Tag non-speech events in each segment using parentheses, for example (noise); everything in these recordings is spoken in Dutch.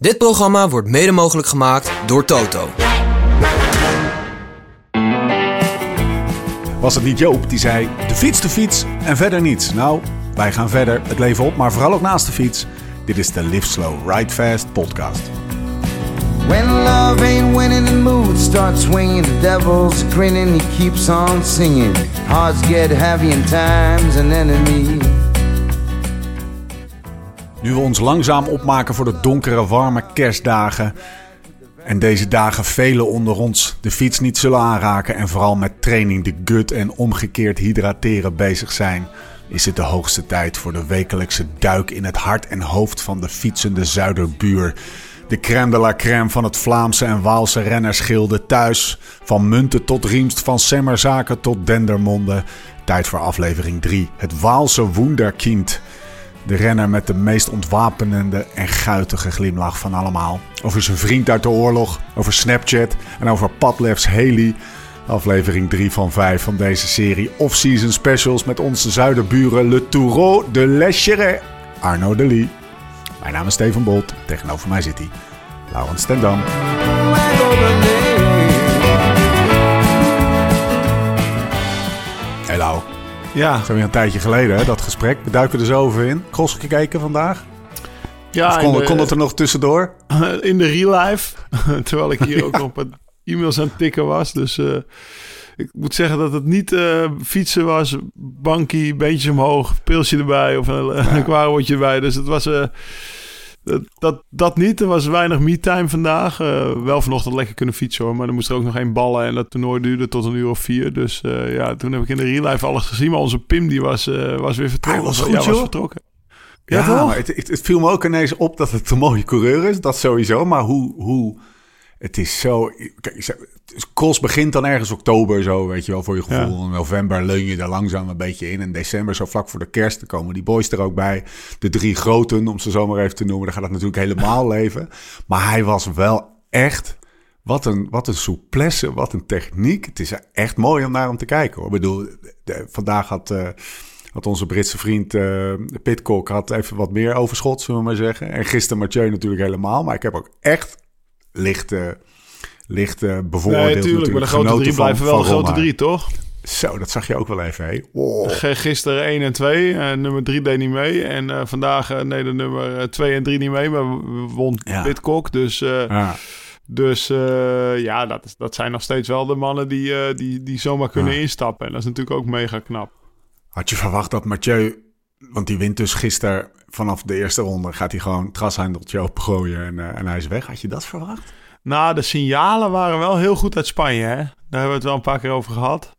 Dit programma wordt mede mogelijk gemaakt door Toto. Was het niet Joop die zei: de fiets, de fiets en verder niets? Nou, wij gaan verder, het leven op, maar vooral ook naast de fiets. Dit is de Live Slow, Ride Fast podcast. When love ain't winning, the mood starts swinging. The devil's grinning, he keeps on singing. Hearts get heavy and time's an enemy. Nu we ons langzaam opmaken voor de donkere, warme kerstdagen. En deze dagen velen onder ons de fiets niet zullen aanraken. En vooral met training de gut en omgekeerd hydrateren bezig zijn. Is het de hoogste tijd voor de wekelijkse duik in het hart en hoofd van de fietsende Zuiderbuur. De crème de la crème van het Vlaamse en Waalse rennersgilde thuis. Van Munten tot Riemst, van Semmerzaken tot Dendermonde. Tijd voor aflevering 3. Het Waalse Wunderkind. De renner met de meest ontwapenende en guitige glimlach van allemaal. Over zijn vriend uit de oorlog, over Snapchat en over Padlefs Haley. Aflevering 3 van 5 van deze serie off-season specials met onze zuiderburen Le Toureau de Leschere, Arno Lee. Mijn naam is Steven Bolt, tegenover mij zit hij, Laurens Stendam. Hey Lau, Ja, dat is weer een tijdje geleden hè, dat gesprek. We duiken er zo over in. Cross gekeken vandaag? ja Of kon, de, kon dat er nog tussendoor? (laughs) in de real life. (laughs) Terwijl ik hier ook nog wat e-mails aan het tikken was. Dus eh, ik moet zeggen dat het niet eh, fietsen was. Bankie, beentjes omhoog, pilsje erbij of een, een kwaarwoordje erbij. Dus het was... eh, dat, dat, dat niet. Er was weinig me-time vandaag. Eh, wel vanochtend lekker kunnen fietsen hoor. Maar dan moest er ook nog één ballen. En dat toernooi duurde tot een uur of vier. Dus eh, ja, toen heb ik in de real life alles gezien. Maar onze Pim die was, eh, was weer vertrokken. Hij was ja, goed, was joh. vertrokken. Ja, Ja, toch? maar het, het, het viel me ook ineens op dat het een mooie coureur is. Dat sowieso. Maar hoe... hoe het is zo... Kijk, cross begint dan ergens oktober zo, weet je wel, voor je gevoel. In november leun je daar langzaam een beetje in. En december, zo vlak voor de kerst, dan komen die boys er ook bij. De drie groten, om ze zo maar even te noemen. Dan gaat het natuurlijk helemaal (laughs) leven. Maar hij was wel echt... Wat een, wat een souplesse, wat een techniek. Het is echt mooi om naar hem te kijken. Hoor. Ik bedoel, de- vandaag had... eh, had onze Britse vriend eh Pitcock had even wat meer overschot, zullen we maar zeggen. En gisteren Mathieu natuurlijk helemaal. Maar ik heb ook echt licht, licht eh, bevooroordeeld Nee, tuurlijk. Maar de grote drie blijven wel de grote drie, toch? Zo, dat zag je ook wel even. Wow. Gisteren 1 en 2. eh, nummer 3 deed niet mee. En eh, vandaag nee, de nummer 2 en 3 niet mee. Maar we- won Ja. Pitcock. Dus, Ja, dus ja, dat, dat zijn nog steeds wel de mannen die, die, die zomaar kunnen Ja. instappen. En dat is natuurlijk ook mega knap. Had je verwacht dat Mathieu, want die wint dus gisteren vanaf de eerste ronde, gaat hij gewoon het trashandeltje opgooien en, en hij is weg. Had je dat verwacht? Nou, de signalen waren wel heel goed uit Spanje. Hè? Daar hebben we het wel een paar keer over gehad.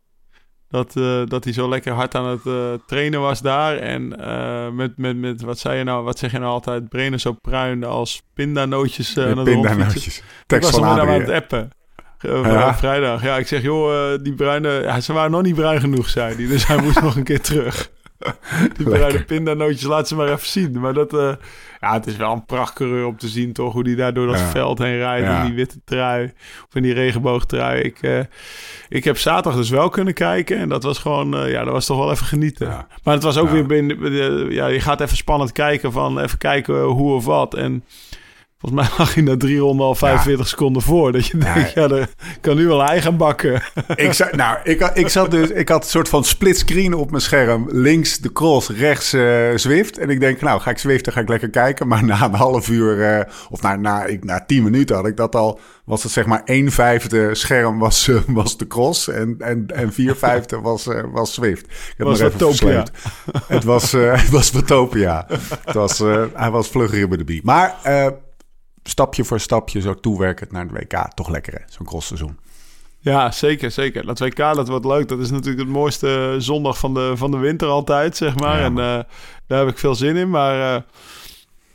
Dat, eh, dat hij zo lekker hard aan het eh, trainen was daar. En eh, met, met, met, wat zei je nou, wat zeg je nou altijd? Brenen zo pruin als pindanootjes uh, rondfietsen. pindanootjes. Ik Tekst was van aan het appen. Ja. vrijdag. Ja, ik zeg, joh, die bruine... Ja, ze waren nog niet bruin genoeg, zei hij. Dus hij moest (laughs) nog een keer terug. (laughs) Die bruine pindanootjes, laat ze maar even zien. Maar dat... eh, ja, het is wel een prachtcoureur om te zien, toch? Hoe die daar door dat Ja. veld heen rijdt. Ja. In die witte trui. Of in die regenboogtrui. Ik, eh, ik heb zaterdag dus wel kunnen kijken. En dat was gewoon... eh, ja, dat was toch wel even genieten. Ja. Maar het was ook weer binnen... ja, je gaat even spannend kijken van... Even kijken hoe of wat. En... Volgens mij lag hij na drie ronden al 45 seconden voor. Dat je Ja. denkt, ja, daar kan nu wel gaan bakken. (laughs) Ik, zei, nou, ik, ik, zat dus, ik had een soort van split screen op mijn scherm. Links de cross, rechts eh, Zwift. En ik denk, nou, ga ik Zwift, dan ga ik lekker kijken. Maar na een half uur, eh, of na, na, ik, na tien minuten had ik dat al... Was het zeg maar één vijfde scherm was, eh, was de cross. En, en, en vier vijfde was, was Zwift. Ik heb Was nog even Watopia. Het was, (laughs) het was Watopia. Het was, hij was vlugger in de bie. Maar stapje voor stapje, zo toewerkend naar het WK. Toch lekker, hè? Zo'n crossseizoen. Ja, zeker, zeker. Dat WK, dat wordt leuk. Dat is natuurlijk het mooiste zondag van de, van de winter altijd, zeg maar. Ja, en eh, daar heb ik veel zin in. Maar eh,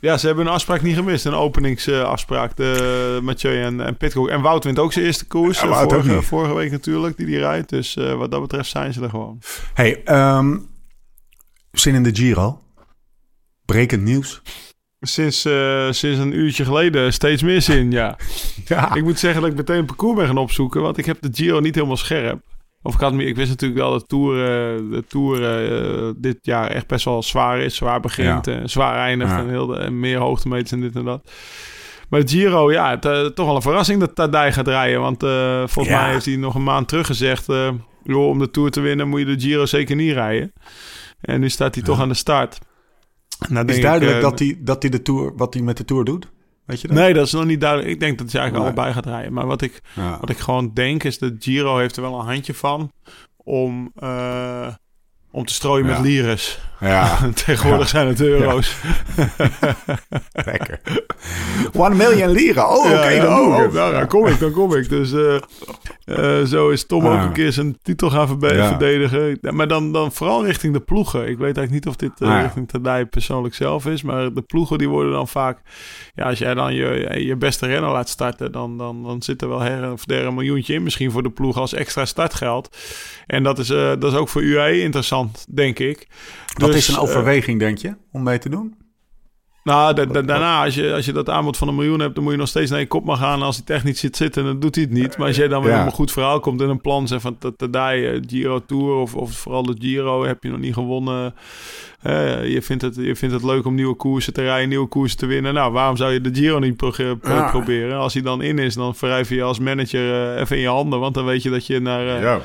ja, ze hebben een afspraak niet gemist. Een openingsafspraak. de Mathieu en, en Pitcock. En Wout wint ook zijn eerste koers. Ja, eh, vorige, niet. vorige week natuurlijk, die die rijdt. Dus eh, wat dat betreft zijn ze er gewoon. Hey, ehm, zin in de Giro? Brekend nieuws? Sinds, eh, sinds een uurtje geleden steeds meer zin, ja. (laughs) Ja. Ik moet zeggen dat ik meteen het parcours ben gaan opzoeken, want ik heb de Giro niet helemaal scherp. Of ik, had, ik wist natuurlijk wel dat de Tour, eh, de tour eh, dit jaar echt best wel zwaar is. Zwaar begint Ja. en zwaar eindigt Ja. en, heel de, en meer hoogtemeters en dit en dat. Maar Giro, ja, het, eh, toch wel een verrassing dat Tadij gaat rijden. Want eh, volgens mij heeft hij nog een maand terug gezegd... eh, joh, om de Tour te winnen moet je de Giro zeker niet rijden. En nu staat hij toch aan de start. Nou, Het is duidelijk ik, eh, dat hij dat hij de tour, wat hij met de Tour doet. Weet je dat? Nee, dat is nog niet duidelijk. Ik denk dat hij eigenlijk Nee. allebei gaat rijden. Maar wat ik, Ja. wat ik gewoon denk is dat Giro heeft er wel een handje van... om, eh, om te strooien Ja. met lires. ja, (laughs) Tegenwoordig Ja. zijn het euro's. (laughs) lekker. One million lira. Oh, oké, dan oh, het. nou, dan kom ik, dan kom ik. Dus eh, eh, zo is Tom ook Ja. een keer zijn titel gaan Ja. verdedigen. Maar dan, dan vooral richting de ploegen. Ik weet eigenlijk niet of dit eh, Ah, richting Tadij persoonlijk zelf is. Maar de ploegen die worden dan vaak... Ja, als jij dan je, je beste renner laat starten... Dan, dan, dan zit er wel her of der een miljoentje in misschien voor de ploeg als extra startgeld. En dat is, eh, dat is ook voor UAE interessant, denk ik. Wat Dus, is een eh, overweging, denk je, om mee te doen? Nou, da- da- daarna, als je, als je dat aanbod van een miljoen hebt, dan moet je nog steeds naar je kop maar gaan. Als hij technisch zit zitten, dan doet hij het niet. Maar als jij dan weer Ja. op een goed verhaal komt en een plan zegt van Tadij, eh, Giro Tour of, of vooral de Giro, heb je nog niet gewonnen. Eh, je, vindt het, je vindt het leuk om nieuwe koersen te rijden, nieuwe koersen te winnen. Nou, waarom zou je de Giro niet pro- pro- Ja. proberen? Als hij dan in is, dan wrijf je als manager eh, even in je handen. Want dan weet je dat je naar ja.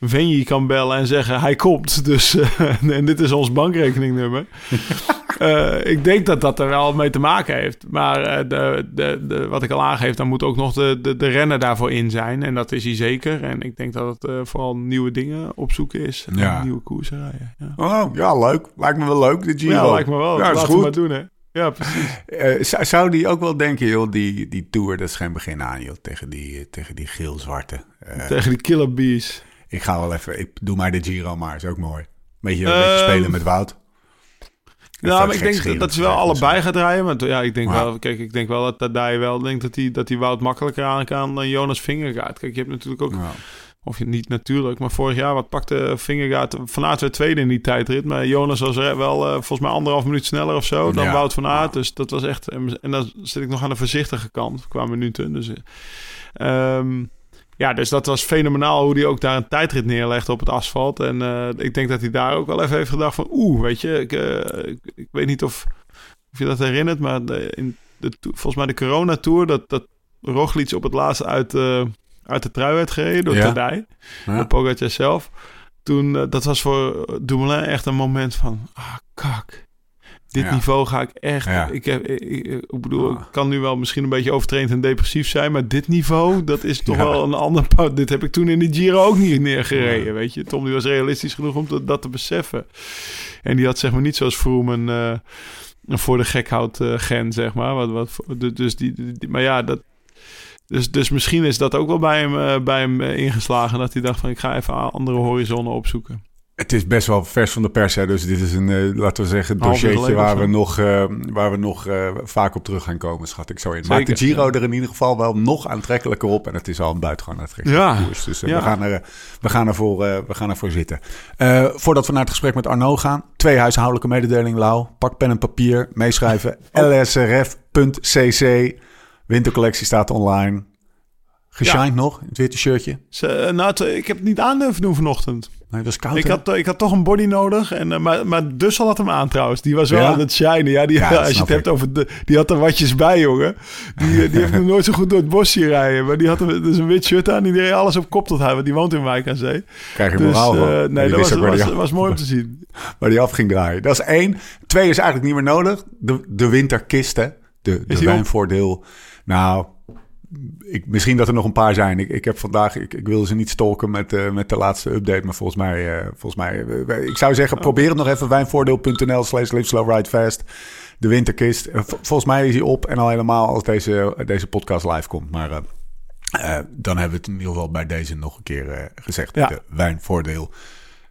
Venji kan bellen en zeggen hij komt. (laughs) Dus eh, en dit is ons bankrekeningnummer. (laughs) Eh, ik denk dat dat er wel mee te maken heeft. Maar eh, de, de, de, wat ik al aangeef, dan moet ook nog de, de, de renner daarvoor in zijn. En dat is hij zeker. En ik denk dat het vooral nieuwe dingen opzoeken is. Ja. nieuwe koersen rijden. Ja, Oh, ja, leuk. Lijkt me wel leuk, de Giro. ja lijkt me wel. Ja, is Laten we goed. maar doen, hè. Ja, precies. Zou, die ook wel denken, joh, die, die Tour, dat is geen begin aan, joh, tegen die, tegen die geel-zwarte. Tegen die killer bees. Ik ga wel even, ik doe maar de Giro maar, is ook mooi. Beetje, een Ehm, beetje spelen met Wout. Ja, maar ik denk dat ze wel allebei gaat rijden. Maar ja, ik denk wel, kijk, ik denk wel dat Tadij wel denkt dat hij dat hij Wout makkelijker aan kan dan Jonas Vingegaard. Kijk, je hebt natuurlijk ook, Ja. of je niet natuurlijk, maar vorig jaar wat pakte Vingegaard van Aert weer tweede in die tijdrit. Maar Jonas was er wel eh, volgens mij anderhalf minuut sneller of zo dan Ja. Wout van Aert. Dus dat was echt, en, en dan zit ik nog aan de voorzichtige kant qua minuten. Dus, eh, ehm, ja, dus dat was fenomenaal hoe hij ook daar een tijdrit neerlegde op het asfalt. En eh, ik denk dat hij daar ook wel even heeft gedacht van... Oeh, weet je, ik, eh, ik, ik weet niet of, of je dat herinnert... maar de, in de, volgens mij de Corona-tour... dat, dat Roglic op het laatste uit, eh, uit de trui werd gereden door Ja. Tadij. Ja. Door Pogacar zelf. Toen, dat was voor Dumoulin echt een moment van... Ah, kak. Dit Ja. niveau ga ik echt... Ja. Ik, heb, ik, bedoel, Ah. ik kan nu wel misschien een beetje overtraind en depressief zijn... maar dit niveau, dat is toch Ja. wel een ander... (laughs) Dit heb ik toen in de Giro ook niet neergereden, weet je. Tom die was realistisch genoeg om dat, dat te beseffen. En die had zeg maar niet zoals een... eh, een voor de gekhoud eh, gen, zeg maar. Wat, wat, dus die, maar ja, dat... Dus, dus misschien is dat ook wel bij hem, eh, bij hem ingeslagen... dat hij dacht van, ik ga even andere horizonnen opzoeken. Het is best wel vers van de pers, hè? dus dit is een, eh, laten we zeggen, dossiertje geleden waar we nog, eh, waar we nog eh, vaak op terug gaan komen, schat ik zo in. Maakt de Giro ja. er in ieder geval wel nog aantrekkelijker op en het is al een buitengewoon aantrekkelijke Ja, koers. Dus eh, ja. we, gaan er, we, gaan ervoor, eh, we gaan ervoor zitten. Eh, voordat we naar het gesprek met Arno gaan, twee huishoudelijke mededelingen, Lau. Pak pen en papier, meeschrijven. lsrf.cc. Wintercollectie staat online. Geshined nog, in het witte shirtje. Ze, eh, nou, het- ik heb het niet aan durven doen vanochtend. Nee, dat is koud, Ik hè? had, ik had toch een body nodig. En, eh, maar, maar Dussel had hem aan trouwens. Die was wel Ja? aan het shinen. Ja, die, Ja, (laughs) als je het hebt over... De, die had er watjes bij, jongen. Die, eh, die heeft nog nooit zo goed door het bos zien rijden. Maar die had een, dus een wit shirt aan. Die deed alles op kop tot hij. Want die woont in Wijk aan Zee. Krijg je Dus moraal eh, van. nee, Die dat was, was, af- was mooi om te zien. (laughs) waar die af ging draaien. Dat is één. Twee is eigenlijk niet meer nodig. De, de winterkist, hè. De, de wijnvoordeel. Nou, ik, misschien dat er nog een paar zijn. Ik, ik heb vandaag, ik, ik wilde ze niet stalken met, eh, met de laatste update. Maar volgens mij, eh, volgens mij eh, ik zou zeggen, probeer het nog even. Wijnvoordeel.nl slash live slow ride fast. De winterkist. Vol- volgens mij is hij op. En al helemaal als deze, deze podcast live komt. Maar dan hebben we het in ieder geval bij deze nog een keer gezegd. Ja. De wijnvoordeel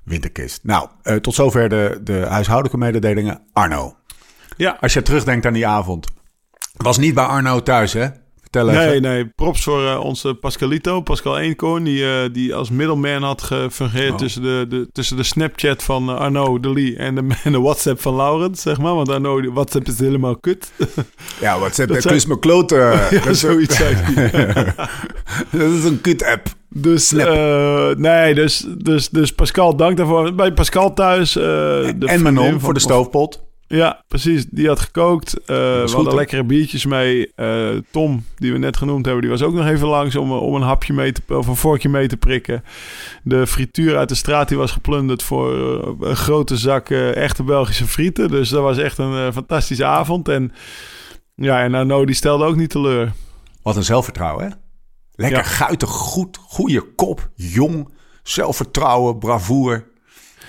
winterkist. Nou, tot zover de, de huishoudelijke mededelingen. Arno, Ja. als je terugdenkt aan die avond. Was niet bij Arno thuis, hè? Vertel even. Nee, nee. Props voor eh, onze Pascalito, Pascal Eenkorn, die, eh, die als middleman had gefungeerd Oh. tussen, de, de, tussen de Snapchat van eh, Arno de Lee en de, (laughs) en de WhatsApp van Laurent, zeg maar. Want Arno, WhatsApp is helemaal kut. (laughs) Ja, zet (laughs) Dat me kloten. ja, Dat is- zoiets zei hij. Dat is een kut-app. Dus, nee, dus, dus, dus Pascal, dank daarvoor. Bij Pascal thuis. eh, de En Manon voor de stoofpot. Ja, precies. Die had gekookt. Uh, we hadden lekkere biertjes mee. Uh, Tom, die we net genoemd hebben, die was ook nog even langs om, om een hapje mee te, of een vorkje mee te prikken. De frituur uit de straat die was geplunderd voor uh, een grote zak echte Belgische frieten. Dus dat was echt een fantastische avond. En ja, en Arno die stelde ook niet teleur. Wat een zelfvertrouwen, hè? Lekker Ja. guitig, goed, goede kop, jong, zelfvertrouwen, bravoer.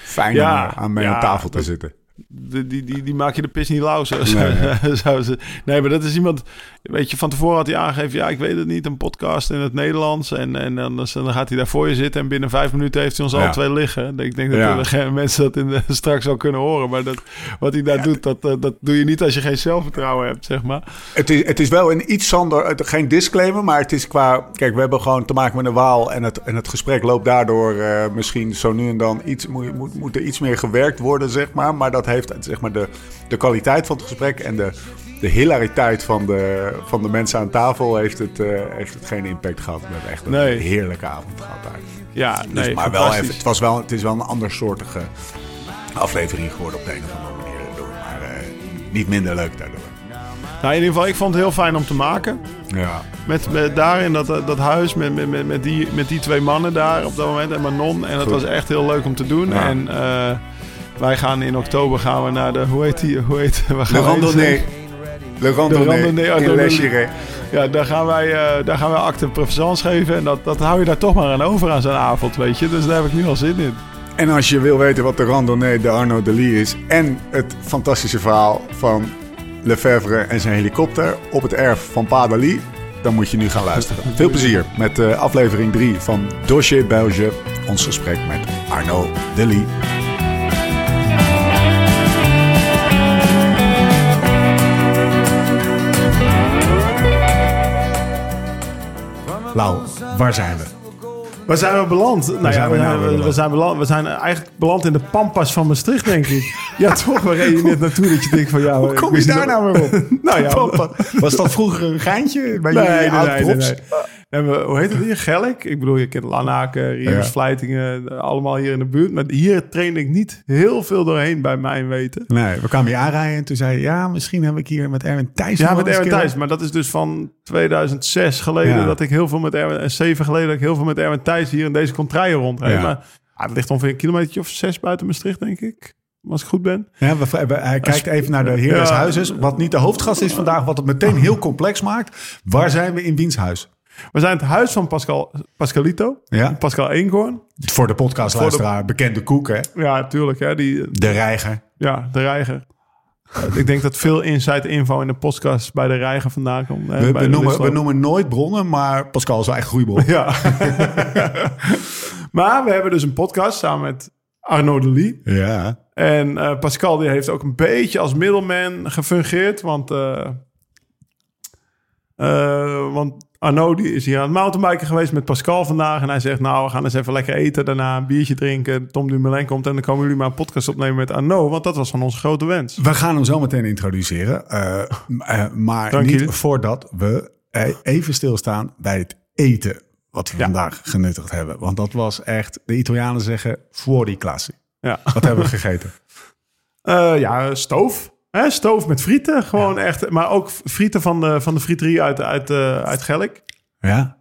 Fijn Ja, om eh, aan mee ja, aan tafel te dat- zitten. Die, die, die, die maak je de pis niet lauw. Zo, Nee. (laughs) nee, maar dat is iemand... Weet je, van tevoren had hij aangegeven... Ja, ik weet het niet, een podcast in het Nederlands. En, en dan, dan gaat hij daar voor je zitten. En binnen vijf minuten heeft hij ons Ja. alle twee liggen. Ik denk dat Ja. er geen mensen dat in de, (laughs) straks al kunnen horen. Maar dat, wat hij daar doet, dat, dat doe je niet als je geen zelfvertrouwen hebt, zeg maar. Het is, het is wel een iets het- geen disclaimer, maar het is qua... Kijk, we hebben gewoon te maken met een waal en het, en het gesprek loopt daardoor eh, misschien zo nu en dan iets... Moet, moet, moet er iets meer gewerkt worden, zeg maar. Maar dat heeft, zeg maar, de, de kwaliteit van het gesprek en de, de hilariteit van de, van de mensen aan tafel... heeft het, eh, heeft het geen impact gehad. We hebben echt een Nee. heerlijke avond gehad daar. Ja, Dus, nee, maar wel even, het, was wel, het is wel een andersoortige aflevering geworden op de een of andere manier. Daardoor, maar eh, niet minder leuk daardoor. Nou, in ieder geval, ik vond het heel fijn om te maken. Ja. Met, met daar in dat, dat huis, met, met, met, die, met die twee mannen daar op dat moment en Manon. En dat Goed. was echt heel leuk om te doen. Ja. En eh, wij gaan in oktober gaan we naar de, hoe heet die, hoe heet, waar gaan Le randonnée. Le randonnée. oh, in de- de-. Ja, daar gaan wij, eh, daar gaan wij acte de présence geven. En dat, dat hou je daar toch maar aan over aan zo'n avond, weet je. Dus daar heb ik nu al zin in. En als je wil weten wat de randonnée de Arno Delis is... en het fantastische verhaal van Lefebvre en zijn helikopter... op het erf van Padali, dan moet je nu gaan luisteren. Veel plezier met eh, aflevering 3 van Dossier Belge. Ons gesprek met Arno Delis. Lau, waar zijn we? Waar zijn we beland? Nou ja, zijn we nou we- zijn beland? we zijn eigenlijk beland in de pampas van Maastricht, denk ik. (laughs) ja, toch? Waar reed je net naartoe dat je denkt van... Ja, Hoe kom je daar nou weer op? (laughs) Nou ja, was dat vroeger een geintje? Bij Nee, jullie nee, nee, nee, oud-props? nee. En we, hoe heet het hier? Gelk? Ik bedoel, je kent Lanaken, Riemers, Ja. Vleitingen, allemaal hier in de buurt. Maar hier train ik niet heel veel doorheen bij mijn weten. Nee, we kwamen hier aanrijden en toen zei je... ja, misschien heb ik hier met Erwin Thijs... Ja, met Erwin Thijs. Maar dat is dus van 2006 geleden Ja. dat ik heel veel met Erwin... En zeven geleden dat ik heel veel met Erwin Thijs hier in deze contraien rondreed. Ja. Maar ah, het ligt ongeveer een kilometer of zes buiten Maastricht, denk ik. Als ik goed ben. Ja, we, we- hij kijkt even naar de heer Ja. huizes. Wat niet de hoofdgast is vandaag, wat het meteen heel complex maakt. Waar zijn we in wiens huis? We zijn het huis van Pascal, Pascalito. Ja. Pascal Eenkorn. Voor de podcastluisteraar, bekende koek, hè? Ja, tuurlijk. Hè, die, De reiger. ja, de reiger. (laughs) Ik denk dat veel inside info in de podcast bij de reiger vandaan komt. hè, We, noemen, we noemen nooit bronnen, maar Pascal is wel echt een goede bron. Ja. (laughs) maar we hebben dus een podcast samen met Arnaud de Lee. Ja. En eh, Pascal die heeft ook een beetje als middelman gefungeerd. Want, eh eh, want Arnaud die is hier aan het mountainbiken geweest met Pascal vandaag. En hij zegt, nou, we gaan eens even lekker eten. Daarna een biertje drinken. Tom Dumoulin komt en dan komen jullie maar een podcast opnemen met Arnaud. Want dat was van onze grote wens. We gaan hem zo meteen introduceren. eh, (laughs) eh, maar Dank niet je. voordat we eh, even stilstaan bij het eten. Wat we Ja. vandaag genuttigd hebben. Want dat was echt, de Italianen zeggen, fuori classe. Ja, Wat hebben we gegeten? (laughs) Ja stoof. Hè, stoof met frieten. Gewoon echt. Maar ook frieten van de, van de friterie uit, uit, eh, uit Gelk. Ja?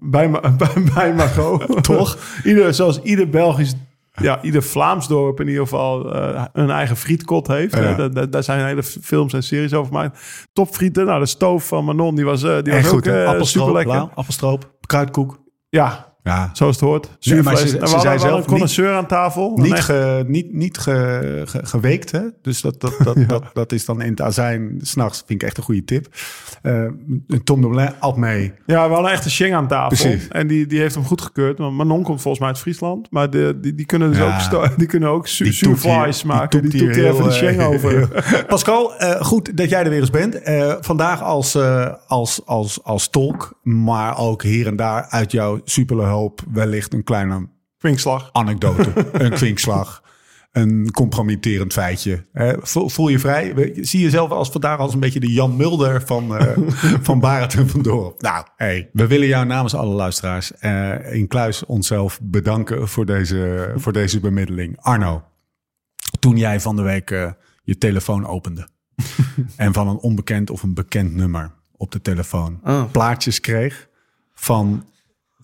Bij, Ma- (laughs) bij, bij Margot. (laughs) Toch? Ieder, zoals ieder Belgisch, ja, ieder Vlaams dorp in ieder geval eh, een eigen frietkot heeft. Ja. Daar- daar, daar zijn hele films en series over gemaakt. Topfrieten. Nou, de stoof van Manon, die was, eh, die was ook eh, super lekker. appelstroop, kruidkoek. Ja, Ja. zoals het hoort. Nee, maar ze- ze we hadden wel zelf een connoisseur aan tafel. Niet, ge, niet, niet ge, ge- geweekt, hè? Dus dat, dat, dat, (laughs) dat, dat is dan in het azijn s'nachts, vind ik echt een goede tip. Eh, Tom de Moulin at mee. Ja, we hadden echt een Sheng aan tafel. Precies. En die, die heeft hem goedgekeurd. Want Manon komt volgens mij uit Friesland. Maar de, die, die kunnen dus Ja. ook, die kunnen ook su- Die zuurvlees die maken. Die toept hier even de Sheng eh, over. (laughs) Pascal, eh, goed dat jij er weer eens bent. Vandaag als, als, als, als tolk, maar ook hier en daar uit jouw wellicht een kleine Kwinkslag. anekdote, (laughs) een kwinkslag, een compromitterend feitje. Eh, voel, je vrij? Zie je jezelf als vandaag als een beetje de Jan Mulder van, eh (laughs) van Barend en van Dorp. Nou, hey, we willen jou namens alle luisteraars eh, in Kluis onszelf bedanken voor deze, voor deze bemiddeling. Arno, toen jij van de week eh, je telefoon opende. (laughs) en van een onbekend of een bekend nummer op de telefoon Ah. plaatjes kreeg van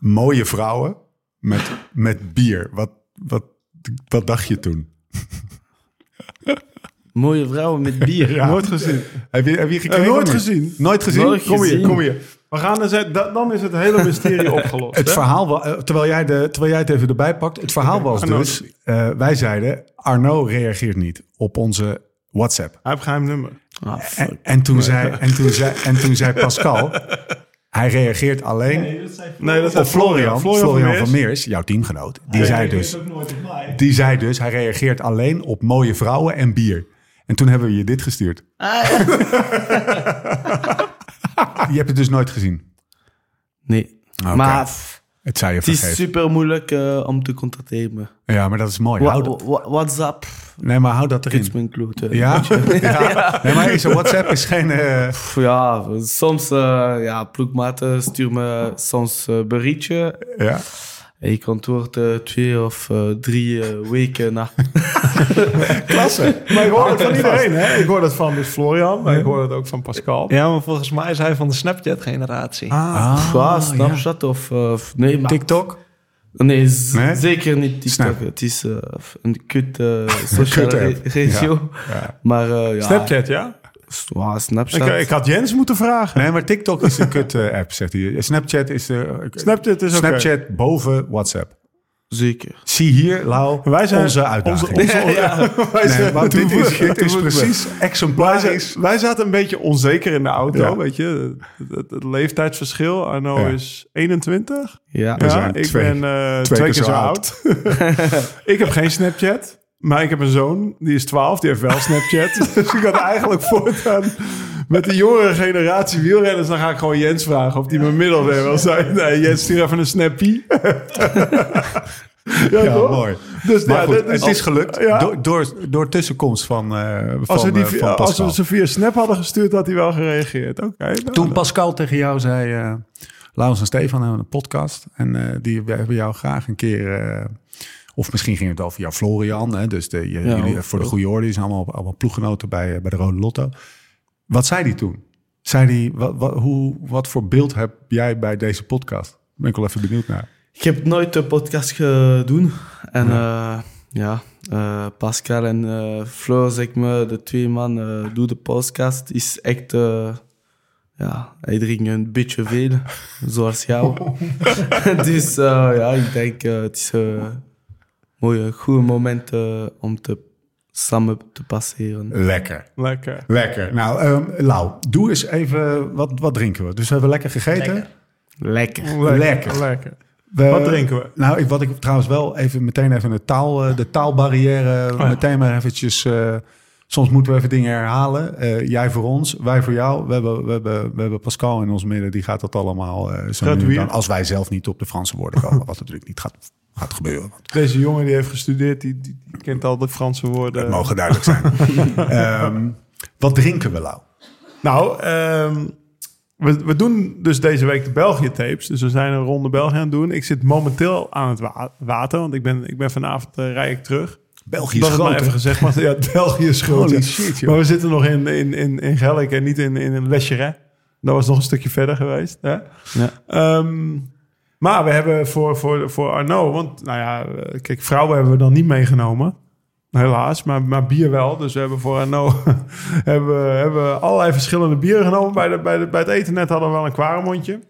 mooie vrouwen met, met bier. Wat, wat, wat dacht je toen? Mooie vrouwen met bier. (laughs) Ja. Nooit gezien. Heb je, heb je gekeken? Nooit gezien. Nooit gezien? Nooit Kom hier, kom hier. We gaan dus, da- dan is het hele mysterie (laughs) opgelost. Het hè? verhaal, eh, terwijl jij, de, terwijl jij het even erbij pakt. Het verhaal was dus, eh, wij zeiden, Arno reageert niet op onze WhatsApp. Hij heeft geheim nummer. Ah, en, toen, zei, en, toen, zei, en toen zei Pascal, (laughs) hij reageert alleen Nee, dat op Florian, Florian, van, Meers. Meers, jouw teamgenoot. Die zei, dus, die zei dus, hij reageert alleen op mooie vrouwen en bier. En toen hebben we je dit gestuurd. (laughs) (laughs) Je hebt het dus nooit gezien. Nee. Maar Het zou je het is super moeilijk eh, om te contacteren. Ja, maar dat is mooi. Wa- Hou dat- wa- WhatsApp, nee, maar hou dat erin. mijn klote. Ja? (laughs) ja. Nee, maar is WhatsApp is geen... eh, Ja, soms, eh ja, ploegmaten sturen me soms berichtje. ja. Ik antwoord eh, twee of eh, drie eh, weken na. (laughs) Klasse. Maar ik hoor het van iedereen, hè? Ik hoor dat van dus Florian, maar ik hoor het ook van Pascal. Ja, maar volgens mij is hij van de Snapchat-generatie. Ah, ja, Snapchat of... of- nee, maar, TikTok? Nee, zeker niet TikTok. Snap. Het is een kut eh (laughs) sociale regio. Ja. Maar ja... Snapchat, ja? Ja, Snapchat. Ik, ik had Jens moeten vragen. Nee, maar TikTok is een (laughs) kut-app, zegt hij. Snapchat is de... Snapchat is oké. Snapchat boven WhatsApp. Zeker. Zie hier, Lau, Wij zijn onze uitdaging. Onze, onze, (laughs) wij nee, zijn- dit is, dit is precies Wij, exemplarisch. zijn- wij zaten een beetje onzeker in de auto, Ja. weet je. Het, leeftijdsverschil. Arno Ja. is 21. Ja. We Ja, zijn ik twee- ben eh, twee twee, keer keer zo zo oud. (laughs) ik heb geen Snapchat. Maar ik heb een zoon, die is 12, die heeft wel (laughs) Snapchat. dus ik had eigenlijk voortaan met de jongere generatie wielrenners... dan ga ik gewoon Jens vragen of die mijn middelweg wil zijn. Nee, Jens, stuur even een snappie. (laughs) ja, Ja, mooi. Dus Maar ja, goed, het is gelukt. Ja. Door, door, door tussenkomst van, eh van, Als we, die, eh, van als we ze via Snap hadden gestuurd, had hij wel gereageerd. Oké. nou, Toen Pascal tegen jou zei... eh Laurens en Stefan hebben een podcast. En die hebben jou graag een keer... eh, of misschien ging het over via Florian. Hè, dus de, je- Ja, jullie, ook- voor de ook. goede orde. Die zijn allemaal, allemaal ploeggenoten bij, eh, bij de Rode Lotto. Wat zei hij toen? Zei hij, wat, wat, hoe, wat voor beeld heb jij bij deze podcast? Daar ben ik wel even benieuwd naar. Ik heb nooit een podcast gedaan. En ja, ja eh, Pascal en eh Fleur, zeg maar, de twee man, eh doen de podcast. Is echt, eh, ja, hij drinkt een beetje veel, zoals jou. (laughs) (laughs) dus eh, ja, ik denk uh, het is mooie, goede moment uh, om te, samen te passeren. Lekker. Lekker. Lekker. Nou, um, Lau, doe eens even, wat, wat drinken we? Dus we hebben lekker gegeten. Lekker. Lekker. Lekker. Lekker. Lekker. We, Wat drinken we? Nou, ik, wat ik trouwens wel even meteen even de, taal, uh, de taalbarrière, Oh ja. meteen maar eventjes... Uh, soms moeten we even dingen herhalen. Uh, jij voor ons, wij voor jou. We hebben, we, hebben, we hebben Pascal in ons midden, die gaat dat allemaal uh, zo nu dan, als wij zelf niet op de Franse woorden komen. wat natuurlijk niet gaat, gaat gebeuren. Deze jongen die heeft gestudeerd, die, die, kent al de Franse woorden. Dat mogen duidelijk zijn. um, (laughs) wat drinken we, Lau? Nou, um, we, we, doen dus deze week de België-tapes. Dus we zijn een ronde België aan het doen. Ik zit momenteel aan het wa water, want ik ben, ik ben vanavond uh, rij ik terug. België is dat groot. maar even gezegd, maar ja, (laughs) België is groot. Holy shit, joh. Maar we zitten nog in, in, in, in Gelk en niet in, in een Lecheret. Dat was nog een stukje verder geweest. Hè? Ja. Um, maar we hebben voor, voor, voor Arno, want nou ja, kijk, vrouwen hebben we dan niet meegenomen. Helaas, maar, maar bier wel. Dus we hebben voor Arno (laughs) hebben, hebben allerlei verschillende bieren genomen. Bij, de, bij, de, bij het eten net hadden we wel een kwaremondje.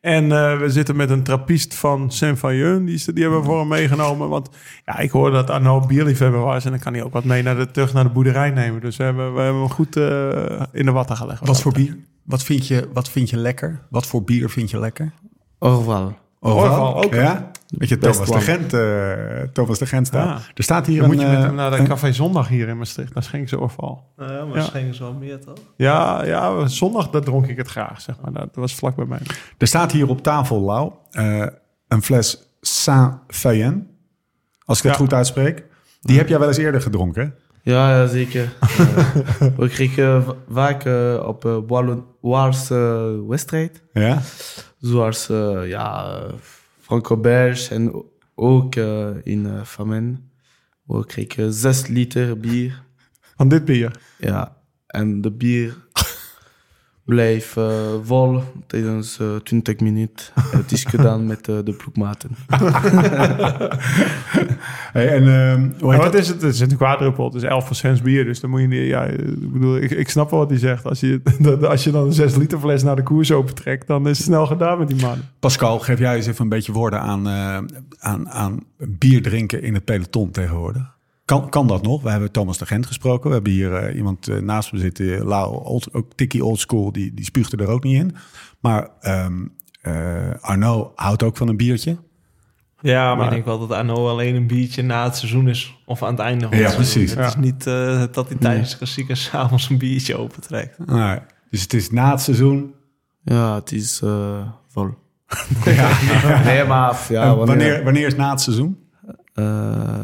En eh, we zitten met een trappist van Saint-Fayeun. Die, die hebben we voor hem meegenomen. Want ja, ik hoorde dat Arno bierliefhebber was. En dan kan hij ook wat mee naar de, terug naar de boerderij nemen. Dus we hebben, we hebben hem goed eh, in de watten gelegd. Wat voor bier? Wat vind, je, wat vind je lekker? Wat voor bier vind je lekker? Orval. Orval, ook. Ja? Weet je, Best Thomas de. Gent, eh, Thomas de Gent staat. Ja. Er staat hier een... moet je met eh, hem naar de een- Café Zondag hier in Maastricht. Daar schenken ze Orval. Ja, maar Ja. schenken ze wel meer, toch? Ja, ja, zondag dat dronk ik het graag, zeg maar. Dat was vlak bij mij. Er staat hier op tafel, Lau, eh, een fles Saint-Fayen. Als ik het Ja. goed uitspreek. Die heb jij wel eens eerder gedronken. Ja, ja zeker. (laughs) We kregen va- vaak op uh, Wallon- Waalse wedstrijd. Ja? Zoals eh, ja, eh, Franco-Belge en ook eh, in uh, Famen. We kregen 6 liter bier. Van dit bier. Ja, en de bier blijft eh, vol tijdens eh 20 minuten. Het is gedaan (laughs) met eh, de ploegmaten. (laughs) Hey, en ehm, hoe wat dat? is het? Het is een kwaadruppel. Het is 11% bier. Dus dan moet je niet... Ja, ik bedoel, ik, ik snap wel wat hij zegt. Als je, (laughs) dat- als je dan een 6 liter fles naar de koers opentrekt... dan is het snel gedaan met die man. Pascal, geef jij eens even een beetje woorden aan, eh, aan, aan bier drinken in het peloton tegenwoordig. Kan, kan dat nog? We hebben Thomas de Gent gesproken. We hebben hier eh, iemand eh, naast me zitten, Lau, old, ook Tikkie Old School, die, die spuugde er ook niet in. Maar ehm eh, Arno houdt ook van een biertje. Ja, maar, Maar- ik denk wel dat Arno alleen een biertje na het seizoen is. Of aan het einde van Ja, het seizoen. precies. Het is Ja. niet eh, dat hij tijdens de klassiekers s'avonds een biertje opentrekt. Nou, dus het is na het seizoen. Ja, het is eh, vol. (laughs) nee, maar ja, En wanneer... wanneer, wanneer is na het seizoen? eh,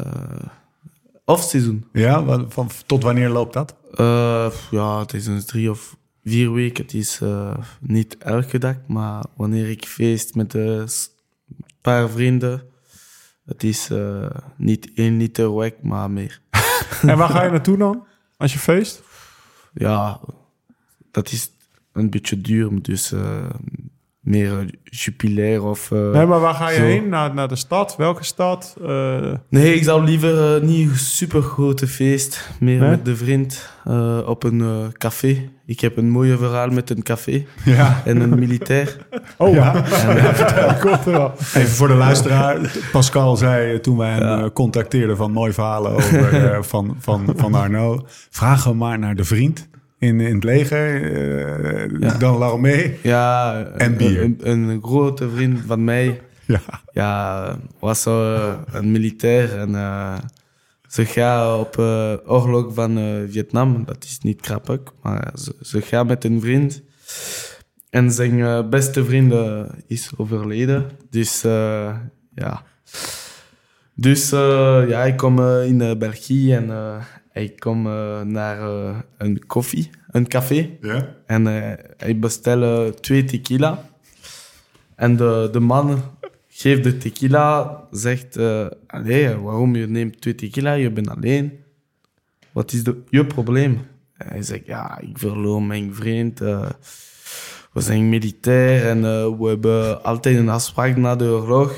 Off-season. Ja, van, tot wanneer loopt dat? Eh, ja, het is een drie of vier weken. Het is eh, niet elke dag, maar wanneer ik feest met een paar vrienden, het is eh, niet één liter weg, maar meer. (laughs) En waar ga je naartoe dan? Als je feest? Ja, dat is een beetje duur, dus meer jupilair of... eh, Nee, maar waar ga je zo. heen? Naar, naar de stad? Welke stad? Eh, Nee, ik zou liever eh, niet super grote feest, meer Nee? met de vriend eh, op een eh, café. Ik heb een mooie verhaal met een café Ja. en een militair. (laughs) oh, Ja. ja. (laughs) komt er wel. Even voor de luisteraar. Pascal zei eh, toen wij hem Ja. eh, contacteerden van mooie verhalen over, eh, van, van, van Arno. Vraag hem maar naar de vriend in, in het leger. eh, Ja. Dan Larmé. Ja, En bier. Een, een, grote vriend van mij Ja. ja, was eh, een militair en eh, ze gaan op eh, oorlog van Vietnam. Dat is niet grappig, maar ze, ze gaan met een vriend. En zijn beste vriend is overleden. Dus ja. Dus ja, ik kom in België en ik kom eh, naar eh, een koffie, een café. Ja. En eh, ik bestel twee tequila. En de, de man geeft de tequila, zegt... Allee, waarom je neemt twee tequila? Je bent alleen. Wat is de, je probleem? En hij zegt, ja, ik verloor mijn vriend. we zijn militair en we hebben altijd een afspraak na de oorlog.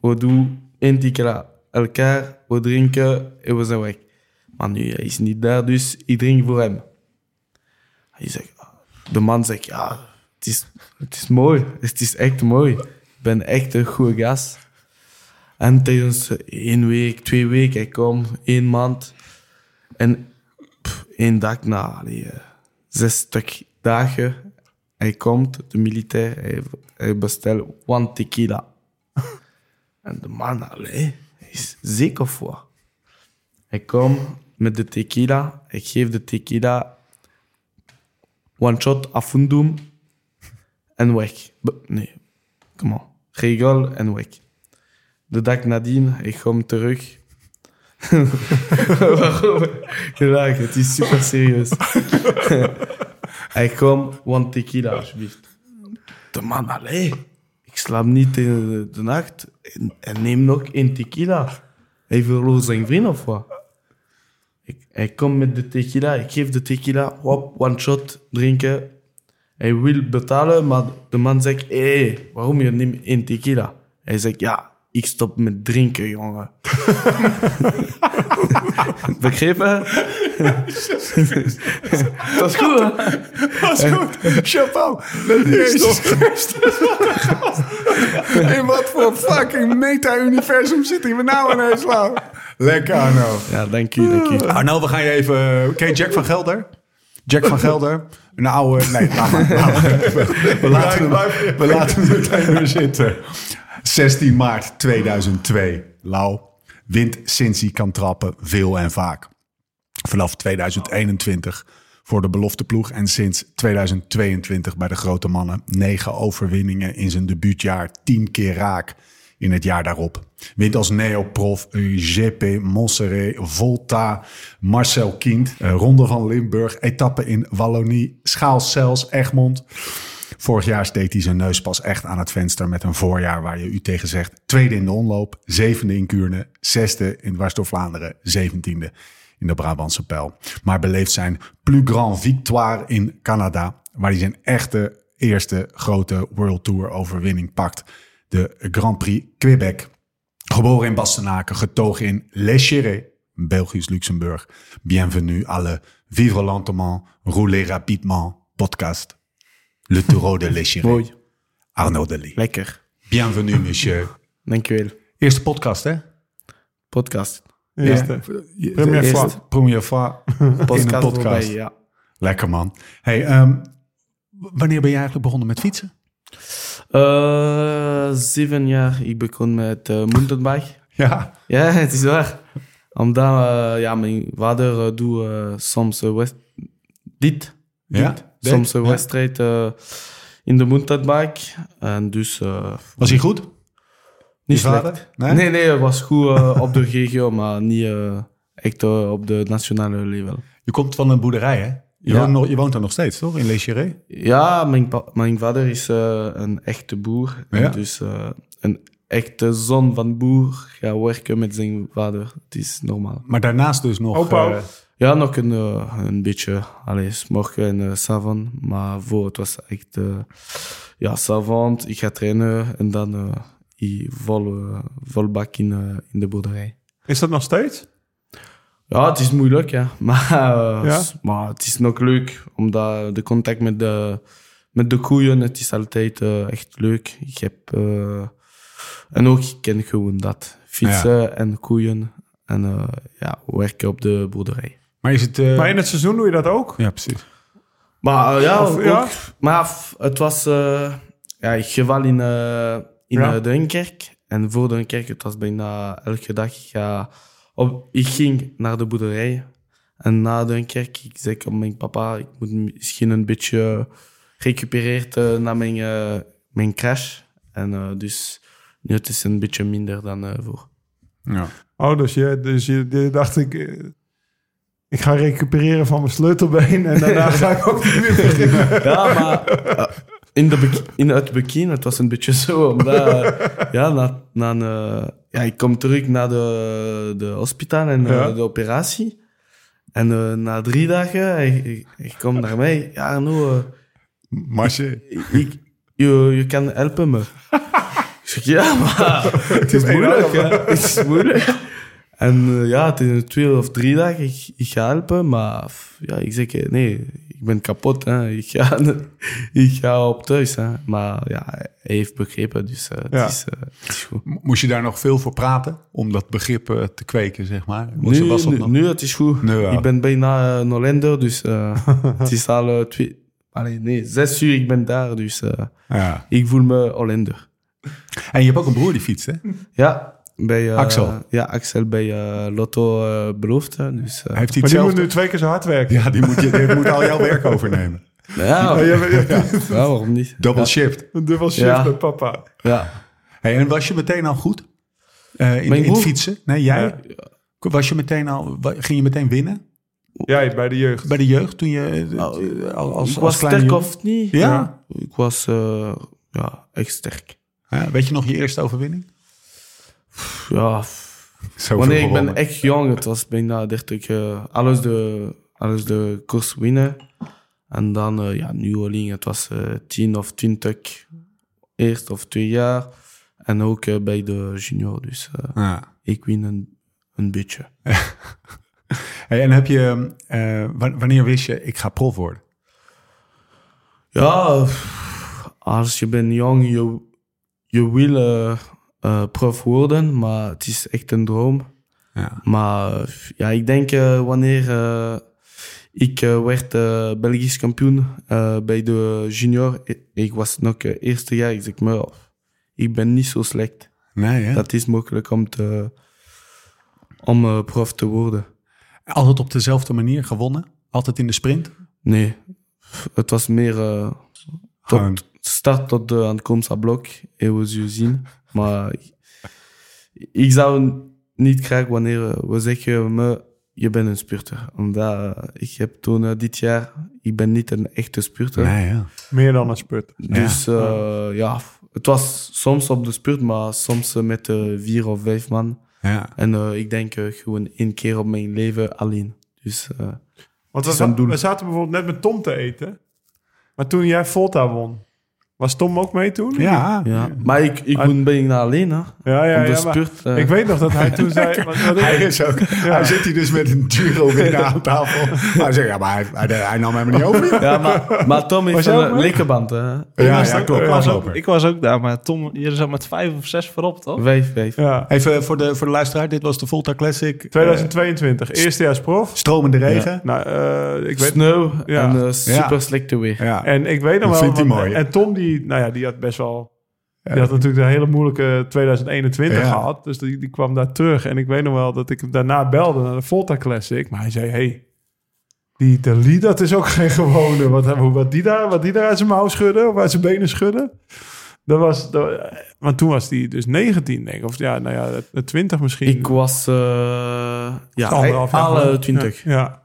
We doen één tequila elkaar, we drinken en we zijn weg. Maar nu, hij is niet daar, dus ik drink voor hem. Hij zegt, de man zegt, ja, het is, het is mooi. Het is echt mooi. Ik ben echt een goede gast. En tijdens één week, twee weken, ik kom één maand. En pff, één dag na, allee, eh, zes stuk dagen, hij komt, de militair, hij, bestelt one tequila. (laughs) En de man, allee, is ziek of? Hij komt met de tequila, ik geef de tequila one shot afundum en weg. Nee, kom on. Regel en weg. De dag nadien, ik kom terug. (laughs) Waarom? Het is super serieus. (laughs) ik kom, one tequila, alsjeblieft. De man, allee, ik slaap niet in de, nacht en, en neem nog één tequila. Hij verloor zijn vriend of wat? Ik, hij komt met de tequila, ik geef de tequila, hop, one shot, drinken. Hij wil betalen, maar de man zegt, hé, hey, waarom je neemt één tequila? Hij zegt, ja, ik stop met drinken, jongen. (laughs) Begrepen? Dat is goed, hè? Dat is goed. Chapeau. Jezus Christus. In wat voor fucking meta-universum zitten we nou ineens, Lau? Lekker, Arno. Ja, dank u, dank u. Arno, we gaan je even... Ken je Jack van Gelder? Jack van Gelder. Een oude... Nee, laat maar. laat maar. We laten hem, we laten hem meteen weer zitten. 16 maart 2002. Lau wint sinds hij kan trappen veel en vaak. Vanaf 2021 voor de belofte ploeg en sinds 2022 bij de grote mannen. Negen overwinningen in zijn debuutjaar, tien keer raak in het jaar daarop. Wint als neoprof GP Montserrat, Volta, Marcel Kind, eh, Ronde van Limburg, etappe in Wallonie, Schaalsels, Egmond. Vorig jaar steekt hij zijn neus pas echt aan het venster met een voorjaar waar je u tegen zegt. Tweede in de omloop, zevende in Kuurne, zesde in Dwars Vlaanderen, zeventiende in de Brabantse pijl. Maar beleeft zijn plus grand victoire in Canada, waar hij zijn echte eerste grote World Tour overwinning pakt. De Grand Prix Quebec. Geboren in Bastenaken, getogen in Les Chérés, Belgisch Luxemburg. Bienvenue à le Vivre lentement, rouler rapidement podcast. Le Tour de Les Chérés. Mooi. Arnaud Delis. Lekker. Bienvenue, monsieur. (laughs) Dankjewel. Eerste podcast, hè? Podcast. Eerste. Ja. Première Eerste. fois. Première fois (laughs) in een Podcast podcast. voorbij, ja. Lekker, man. Hey, ehm, w- wanneer ben je eigenlijk begonnen met fietsen? Eh, zeven jaar. Ik begon met uh, mountainbike. Ja. Ja, (laughs) het is waar. Omdat eh, ja, mijn vader eh, doet eh, soms eh, west- dit. Ja? dit. Soms een wedstrijd eh, in de mountainbike. En dus... eh, Was hij goed? Niet vader? slecht. Nee? Nee? nee, het was goed eh, (laughs) op de regio, maar niet eh, echt eh, op de nationale level. Je komt van een boerderij, hè? Je, Ja. woont, nog, je woont er nog steeds, toch? In Les Chérés? Ja, mijn, mijn vader is een echte boer. Ja. Dus eh, een echte zoon van boer gaat werken met zijn vader. Het is normaal. Maar daarnaast dus nog... Opa Ja, nog een, een beetje. Allee, morgen en uh, s'avond. Maar voor het was echt... ja, s'avond, ik ga trainen en dan ik vol, eh, vol bak in, eh, in de boerderij. Is dat nog steeds? Ja, het is moeilijk, ja. (laughs) Maar, eh, Ja? maar het is nog leuk, omdat de contact met de, met de koeien, het is altijd echt leuk. Ik heb... eh, en ook, ik ken gewoon dat. Fietsen en koeien en eh, ja, werken op de boerderij. maar is het... eh, Maar in het seizoen doe je dat ook? Ja, precies. Maar ja, Of- ook, ja? maar het was... eh, ja, ik geval in, in Ja. eh, Duinkerk. En voor Duinkerk, het was bijna elke dag. Ik, ga op, ik ging naar de boerderij. En na Duinkerk, ik zei aan mijn papa, ik moet misschien een beetje recupereerd eh, na mijn, eh, mijn crash. En dus nu het is een beetje minder dan eh, voor. Ja. Oh, dus je, dus je, je dacht ik... Ik ga recupereren van mijn sleutelbeen en daarna (laughs) ga ik ook niet meer beginnen. Ja, maar in, de in het begin, het was een beetje zo. Omdat, (laughs) ja, na, na een, eh, ja, ik kom terug naar de, de hospitaal en eh, Ja. de operatie. En eh, na drie dagen, hij, hij komt naar mij. Ja, no, Marche. ik, je, je kan helpen me. (laughs) ik zeg, ja, maar het is moeilijk. hè. Het is moeilijk. En eh, ja, het is twee of drie dagen, ik, ik ga helpen, maar ja, ik zeg, eh, nee, ik ben kapot. Hè. Ik, ga, (laughs) ik ga op thuis. Hè. Maar ja, hij heeft begrepen, dus eh, het, Ja. is, eh, het is goed. Moest je daar nog veel voor praten? Om dat begrip te kweken, zeg maar? Nu, was dat nu, nog- nu, het is goed. Nu. Ik ben bijna een Hollander, dus eh, (laughs) het is al twee... Allee, nee, zes uur ik ben daar, dus eh, Ja. ik voel me Hollander. En je hebt ook een broer die fietst, hè? Ja, bij... eh, Axel. Ja, Axel bij eh, Lotto eh beloofd. hè, Dus, eh, Heeft hij Maar die moet nu twee keer zo hard werken. Ja, die moet, je, die moet al jouw werk overnemen. ja, Ja, (laughs) ja, waarom niet? Double shift. Een dubbel shift Ja. met papa. Ja. Hey, en was je meteen al goed? Eh, in, het fietsen? Nee, jij? Ja. Was je meteen al, ging je meteen winnen? Jij bij de jeugd. Bij de jeugd toen je Nou, eh, als, als ik was sterk jongen- of niet? Ja? Ik was eh, ja, echt sterk. Ja, Weet je nog je eerste overwinning? Ja, wanneer ik ben echt jong, het was bijna 30, eh, alles, de, alles de koers winnen. En dan, eh, ja, nieuweling, het was eh 10 of 20, eerst of twee jaar. En ook bij de junior, dus Ja. ik win een, een beetje. (laughs) Hey, en heb je, wa- wanneer wist je, ik ga prof worden? Ja, als je bent jong, je, je wil eh, prof worden, maar het is echt een droom. Ja. Maar ja, ik denk eh, wanneer eh, ik eh, werd eh, Belgisch kampioen eh, bij de junior, ik, ik was nog eerste jaar, ik zeg maar, ik ben niet zo slecht. Nee, hè? Dat is mogelijk om, te, om eh, prof te worden. Altijd op dezelfde manier gewonnen? Altijd in de sprint? Nee, het was meer eh, Gewoon. tot start tot de aankomst aan blok, even zo zien. Maar ik, zou niet graag wanneer we zeggen me, je bent een spurter. Omdat ik heb toen eh, dit jaar, ik ben niet een echte spurter. Nee, ja. Meer dan een spurt. Dus eh, ja, het was soms op de spurt, maar soms eh, met eh, vier of vijf man. Ja. En eh, ik denk gewoon één keer op mijn leven alleen. Dus eh, Want we, we zaten bijvoorbeeld net met Tom te eten. Maar toen jij Volta won, was Tom ook mee toen? Ja. ja. Maar ik, ik Ah. moet bijna alleen, hè. Ja, ja, ja, spurt, eh, ik weet nog dat hij toen (laughs) zei... wat- wat- Hij, is ook, hij zit hier dus met een Giro (laughs) winnaar aan tafel. Hij zegt, ja, maar hij, hij, hij nam hem niet over. Ja, maar, maar Tom heeft ook een mee? linkerband, hè. Ja, ja, klopt. ik, was ook, ik was ook daar, maar Tom, je zat met vijf of zes voorop, toch? Vijf. Ja, Even voor de, voor de luisteraar, dit was de Volta Classic. 2022, eerstejaars prof. Eh, stromende regen. Nou, eh, ik weet... Sneeuw Ja. en eh, super slechte weer. Ja. En ik weet nog Dat wel... vindt hij mooi. En Tom, die, nou ja, die had best wel... Ja. Die had natuurlijk een hele moeilijke 2021 Ja. gehad. Dus die, die kwam daar terug. En ik weet nog wel dat ik hem daarna belde naar de Volta Classic. Maar hij zei, hey, die Italië, dat is ook (laughs) geen gewone. Wat, wat, die daar, wat die daar uit zijn mouw schudden of uit zijn benen schudden. Dat was, dat, want toen was die dus 19, denk ik. Of ja, nou ja, de 20 misschien. Ik was uh, ja, anderhalf alle geleden. 20. Ja. ja.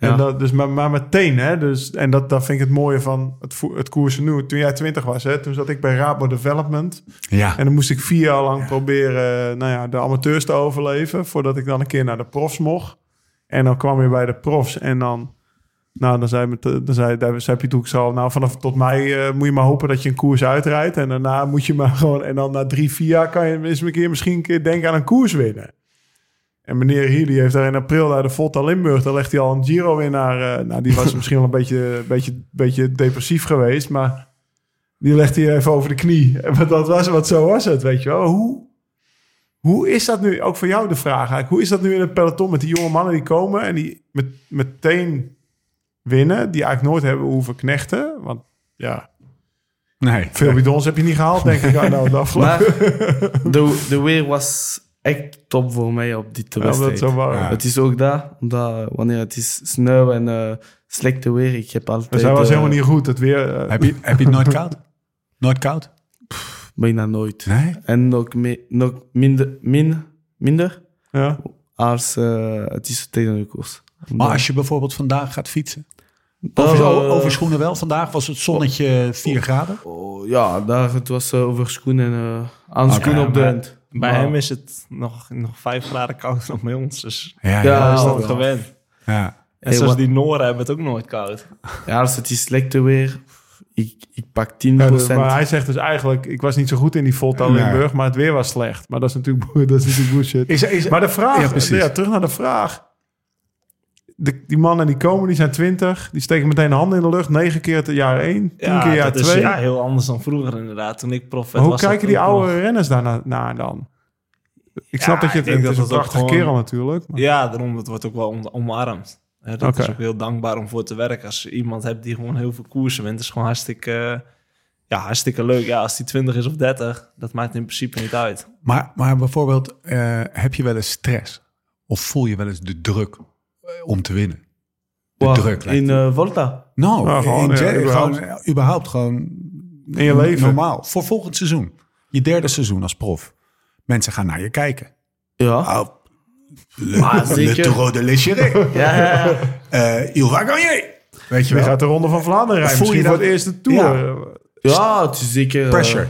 Ja. En dat, dus maar, maar meteen, hè. Dus, en dat, dat vind ik het mooie van het, het koersen nu. Toen jij 20 was, hè. Toen zat ik bij Rabo Development. Ja. En dan moest ik vier jaar lang proberen nou ja, de amateurs te overleven. Voordat ik dan een keer naar de profs mocht. En dan kwam je bij de profs en dan... Nou, dan zei, met, dan zei, daar zei Piet al... Nou, vanaf tot mei eh, moet je maar hopen dat je een koers uitrijdt. En daarna moet je maar gewoon... En dan na drie, vier jaar kan je eens een keer, misschien een keer denken aan een koers winnen. En meneer die heeft daar in april naar de Volta Limburg... Daar legt hij al een Giro-winnaar... eh, nou, die was (laughs) misschien wel een beetje, beetje, beetje depressief geweest, maar... Die legt hij even over de knie. En dat was, wat zo was het, weet je wel. Hoe, hoe is dat nu, ook voor jou de vraag eigenlijk... Hoe is dat nu in het peloton met die jonge mannen die komen... en die met, meteen winnen... die eigenlijk nooit hebben hoeven knechten? Want ja, Nee. veel bidons heb je niet gehaald, denk ik. (laughs) Nou, de afgelopen... Maar de, de weer was echt top voor mij op dat wedstrijd. Ja. Het is ook daar, omdat wanneer het is sneeuw en eh slechte weer, ik heb altijd... Dus hij was eh, helemaal niet goed. Het weer... eh, Heb je, heb je het nooit (laughs) koud? Nooit koud? Bijna nooit. Nee? En ook, me, nog minder, min, minder ja. als eh, het is tegen de koers. Maar als je bijvoorbeeld vandaag gaat fietsen. Over, over schoenen wel. Vandaag was het zonnetje 4 graden. oh, ja, daar het was over schoenen en uh, handschoenen Oké, op de maar- hand. Bij Maar- hem is het nog, nog vijf graden kouder dan bij ons. Dus Ja, Ja, is dat gewend. ja. En Hey, zoals wat- die Noren hebben het ook nooit koud. Ja, als het is slechte weer, ik, ik pak 10%. Ja, dus- maar hij zegt dus eigenlijk... Ik was niet zo goed in die Volta Nee. Limburg... maar het weer was slecht. Maar dat is natuurlijk, dat is natuurlijk bullshit. Is, is, Maar de vraag, Ja, ja, terug naar de vraag. De, die mannen die komen, die zijn 20. Die steken meteen de handen in de lucht. Negen keer het jaar 1, tien keer jaar dat is 2. ja, heel anders dan vroeger inderdaad. Toen ik prof werd, hoe was dat kijken die oude nog- renners daar na- naar dan? Ik snap Ja, dat je het, het is dat een prachtige gewoon- kerel natuurlijk. maar- Ja, daarom, het wordt ook wel om- omarmd. Hè, dat is ook heel dankbaar om voor te werken. Als je iemand hebt die gewoon heel veel koersen wint, is gewoon hartstikke, ja, hartstikke leuk. Ja, als die 20 is of 30, dat maakt in principe niet uit. maar, maar bijvoorbeeld, eh, heb je wel eens stress? Of voel je wel eens de druk om te winnen? De druk. In eh, Volta. nou, Ja, gewoon, in- ja, gewoon, überhaupt. eh, überhaupt gewoon In je leven. normaal. Voor volgend seizoen. Je derde seizoen als prof. Mensen gaan naar je kijken. Ja. Oh, le, Maar le zeker. Taureau de Lécheret. (laughs) Ja, ja, ja. Eh, Il va gagner. Weet je Je wel? gaat de Ronde van Vlaanderen rijden. Voel je Misschien voor dat- het eerste Tour. Ja, het is zeker... eh, Pressure.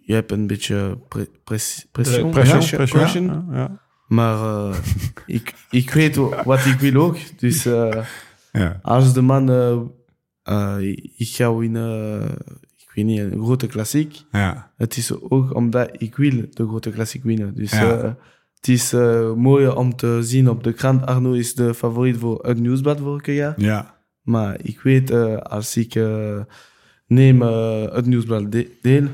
je hebt een beetje pre press- pression. Pression. Ja, ja. Maar eh, ik, ik weet wat ik wil ook. Dus eh, Ja. als de man... eh, ik ga winnen... Ik weet niet, een grote klassiek. Ja. Het is ook omdat ik wil de grote klassiek winnen. Dus Ja. het is mooi om te zien op de krant. Arno is de favoriet voor het nieuwsblad vorig jaar. ja. Maar ik weet, eh, als ik eh, neem het nieuwsblad de- deel,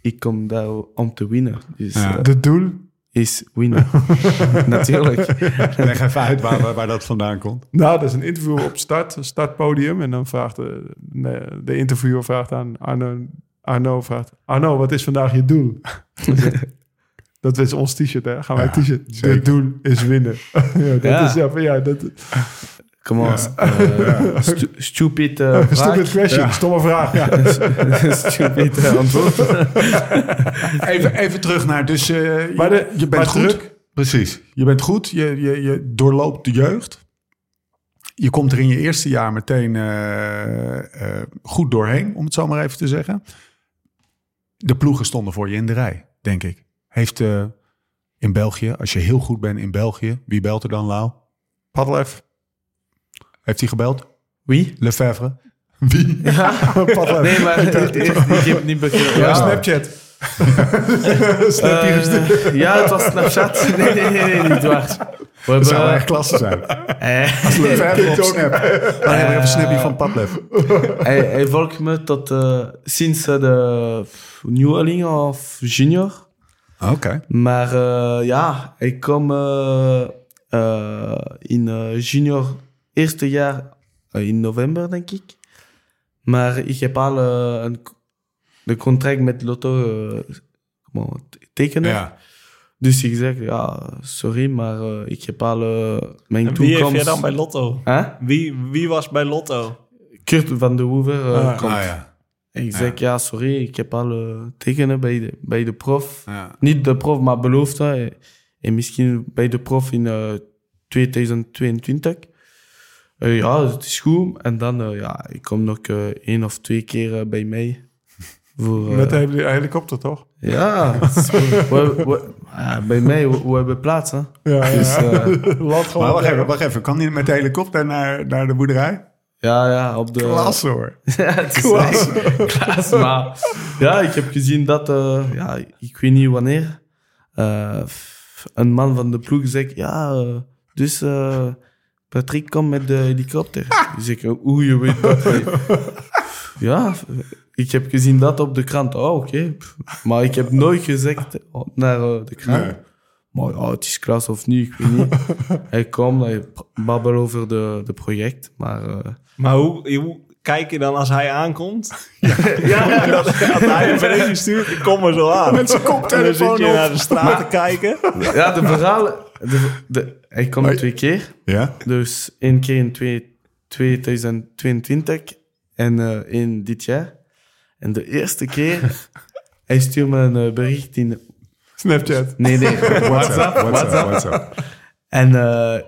ik kom daar om te winnen. Dus Ja. De doel. Is winnen. (laughs) Natuurlijk. Leg even uit waar, waar, dat vandaan komt. Nou, dat is een interview op start, een startpodium. En dan vraagt de, de, interviewer vraagt aan Arno, Arno vraagt, Arno, wat is vandaag je doel? (laughs) dat is ons t-shirt, hè? Gaan wij Ja, t-shirt. Het doel is winnen. (laughs) ja, dat Ja. is ja, van, ja dat Kom on. eh, stu- stupid eh, (laughs) vraag. stupid question, stomme vraag. Ja. (laughs) stupid eh, antwoord. (laughs) Even, even terug naar, dus eh, je, Maar de- je bent maar goed. druk- Precies. Je bent goed, je, je, je doorloopt de jeugd. Je komt er in je eerste jaar meteen eh, eh, goed doorheen, om het zo maar even te zeggen. De ploegen stonden voor je in de rij, denk ik. Heeft, eh, in België, als je heel goed bent in België, wie belt er dan, Lau? Padlef. Heeft hij gebeld? Wie? Lefevre? Wie? (laughs) Padlef. Nee, maar ik, heb het niet begrepen. Ja, Snapchat. Eh, (laughs) (laughs) ja, het was Snapchat. Nee, nee, nee, nee niet waar. We Dat zou hebben, echt klasse zijn. eh, Als Lefevre op Snap. Dan heb je even een snapje van Padlef. hij, hij volgt me tot eh, sinds eh, de nieuweling of junior. Oké. Maar eh, ja, ik kom eh, eh, in eh, junior eerste jaar eh, in november, denk ik. Maar ik heb al een, de contract met Lotto eh, gewoon tekenen. Ja. Dus ik zeg, ja, sorry, maar eh, ik heb al mijn En wie heeft toekomst... jij dan bij Lotto? Huh? Wie, wie was bij Lotto? Kurt van de Hoever eh, Ah, komt. Ah, ja. En ik zeg, ja, sorry, ik heb al tekenen bij de, bij de prof. Ja. Niet de prof, maar belofte. En, en misschien bij de prof in eh, 2022. Eh, ja, het is goed. En dan, eh, ja, ik kom nog eh, één of twee keer bij mij. Voor, eh, Met de heli- helikopter, toch? Ja, (laughs) we, we- bij mij, we, we hebben plaats, hè. Ja, Dus, eh, (laughs) Laat gewoon. Maar wacht even, wacht even. Kan hij met de helikopter naar, naar de boerderij? ja, ja, op de... Klasse hoor. (laughs) Ja, het is klas, maar ja, ik heb gezien dat, eh, ja, ik weet niet wanneer, eh, een man van de ploeg zegt, ja, dus eh, Patrick komt met de helikopter. Dus ik, hoe je weet dat? hij- (laughs) Ja, ik heb gezien dat op de krant. Oh, oké. Maar ik heb nooit gezegd naar eh, de krant. Nee. Maar ja, het is klas of niet, ik weet niet. (laughs) hij komt, hij babbelt over de, de project, maar... eh, Maar hoe, hoe kijk je dan als hij aankomt? (laughs) ja, ja, Dat, dat hij een berichtje stuurt, ik kom er zo aan. Met zijn En dan koptelefoon zit je op. naar de straat te kijken. Ja, de verhalen. De, de, hij komt twee keer. Ja? Dus één keer in twee, 2022 en eh één dit jaar. En de eerste keer, (laughs) hij stuurt me een eh, bericht in. Snapchat. Nee, nee, (laughs) WhatsApp. WhatsApp, WhatsApp. En eh,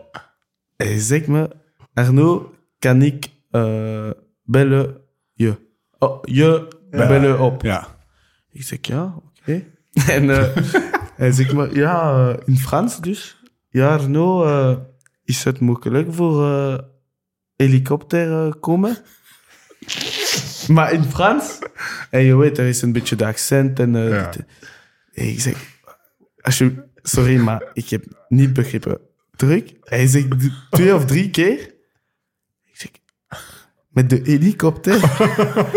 hij zegt me: Arno, kan ik bellen je? Oh, je bellen op. Ja. Ik zeg ja, oké. (laughs) En hij zegt me, ja, in Frans dus. Ja, Arno, eh, is het mogelijk voor eh, helikopter eh, komen? (laughs) maar in Frans. En je weet, er is een beetje de accent en Ja. dit- en ik zeg, als je, sorry, maar ik heb niet begrepen. Terug. Hij zegt twee of drie keer. Ik zeg, met de helikopter?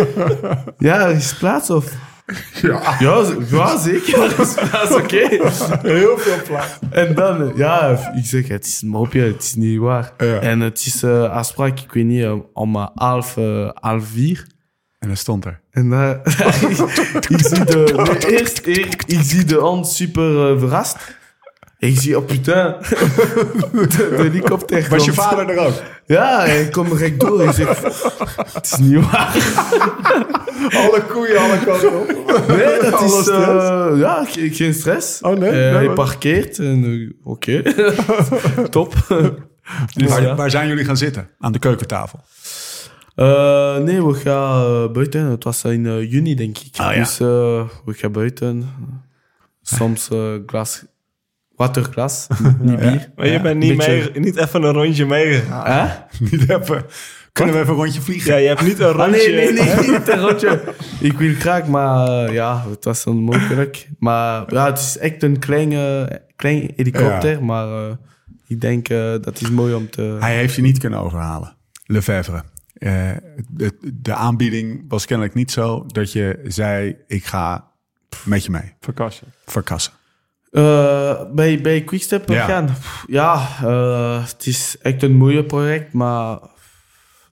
(laughs) ja, er is plaats of... Ja. Ja, ja zeker. (laughs) Er is oké. Heel veel plaats. En dan, ja, ik zeg, het is een mopje, het is niet waar. Ja. En het is eh, afspraak, ik weet niet, eh, om eh, half, half vier. En dan stond er. En dan, (laughs) ik zie de, nee, (laughs) eerst, eerst, ik zie de hand super eh, Ik zie, oh putain, (laughs) de, de helikopter Was je vader er ook? Ja, hij komt recht door. Ik zeg, het is niet waar. (laughs) Alle koeien, alle kanten op. Nee, dat Alle is, eh, ja, ge- geen stress. Oh, nee? Eh, Nee, hij maar- parkeert en eh, oké, (laughs) top. dus, Waar, ja. waar zijn jullie gaan zitten? Aan de keukentafel. Eh, nee, we gaan buiten. Het was in juni, denk ik. Ah, ja. Dus we gaan buiten. Soms glas, waterglas, (laughs) niet bier. Maar je bent niet, Beetje- mee, niet even een rondje meegegaan. Hè? (laughs) Niet even. Kunnen we even een rondje vliegen? Ja, je hebt niet een (laughs) Ah, rondje... nee, nee, nee, niet een rondje. Ik wil graag, maar eh, ja, het was onmogelijk. Maar ja, het is echt een kleine, klein helikopter, maar eh, ik denk eh, dat is mooi om te... Hij heeft je niet kunnen overhalen. Lefevre. Eh, de, de aanbieding was kennelijk niet zo dat je zei: ik ga met je mee. Verkassen. Verkassen. Eh, bij, bij Quickstep Ja. gaan. Ja, eh, het is echt een mooie project, maar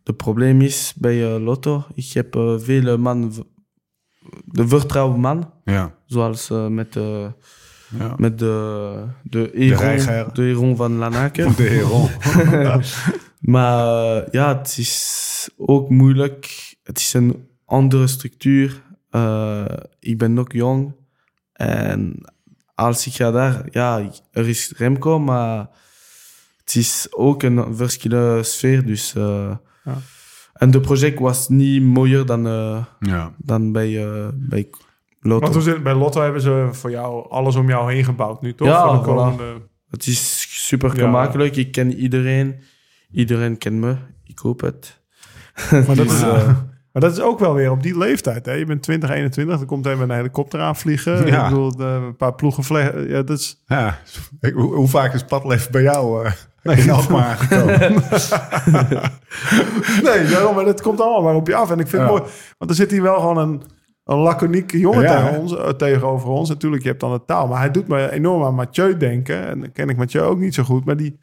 het probleem is bij eh, Lotto, ik heb vele man, de vertrouwen man, Ja. zoals met, de ja. met de, de, Heron, de Heron van Lanaken. De Heron. (laughs) Maar ja, het is ook moeilijk. Het is een andere structuur. Ik ben nog jong. En als ik ga daar, ja, er is Remco, maar het is ook een verschillende sfeer. Dus, eh, En de project was niet mooier dan, eh, ja. dan bij, eh, bij Lotto. Want het? bij Lotto hebben ze voor jou alles om jou heen gebouwd nu, toch? Ja, voor de voilà. Het is super Ja. gemakkelijk. Ik ken iedereen. Iedereen kent me. Ik hoop het. Maar (laughs) dat, is, eh, maar dat is ook wel weer op die leeftijd. Hè? Je bent 20, 21, dan komt even een helikopter aanvliegen. Ja. Ik bedoel, eh, een paar ploegen vliegen. Ja, dat is... Ja, hoe, hoe vaak is padleven bij jou eh in Alkmaar gekomen? (laughs) Nee, daarom, maar dat komt allemaal maar op je af. En ik vind Ja. het mooi, want er zit hier wel gewoon een, een laconieke jongen Ja, tegen hè? ons, eh, tegenover ons. Natuurlijk, je hebt dan de taal. Maar hij doet me enorm aan Mathieu denken. En dan ken ik Mathieu ook niet zo goed. Maar die,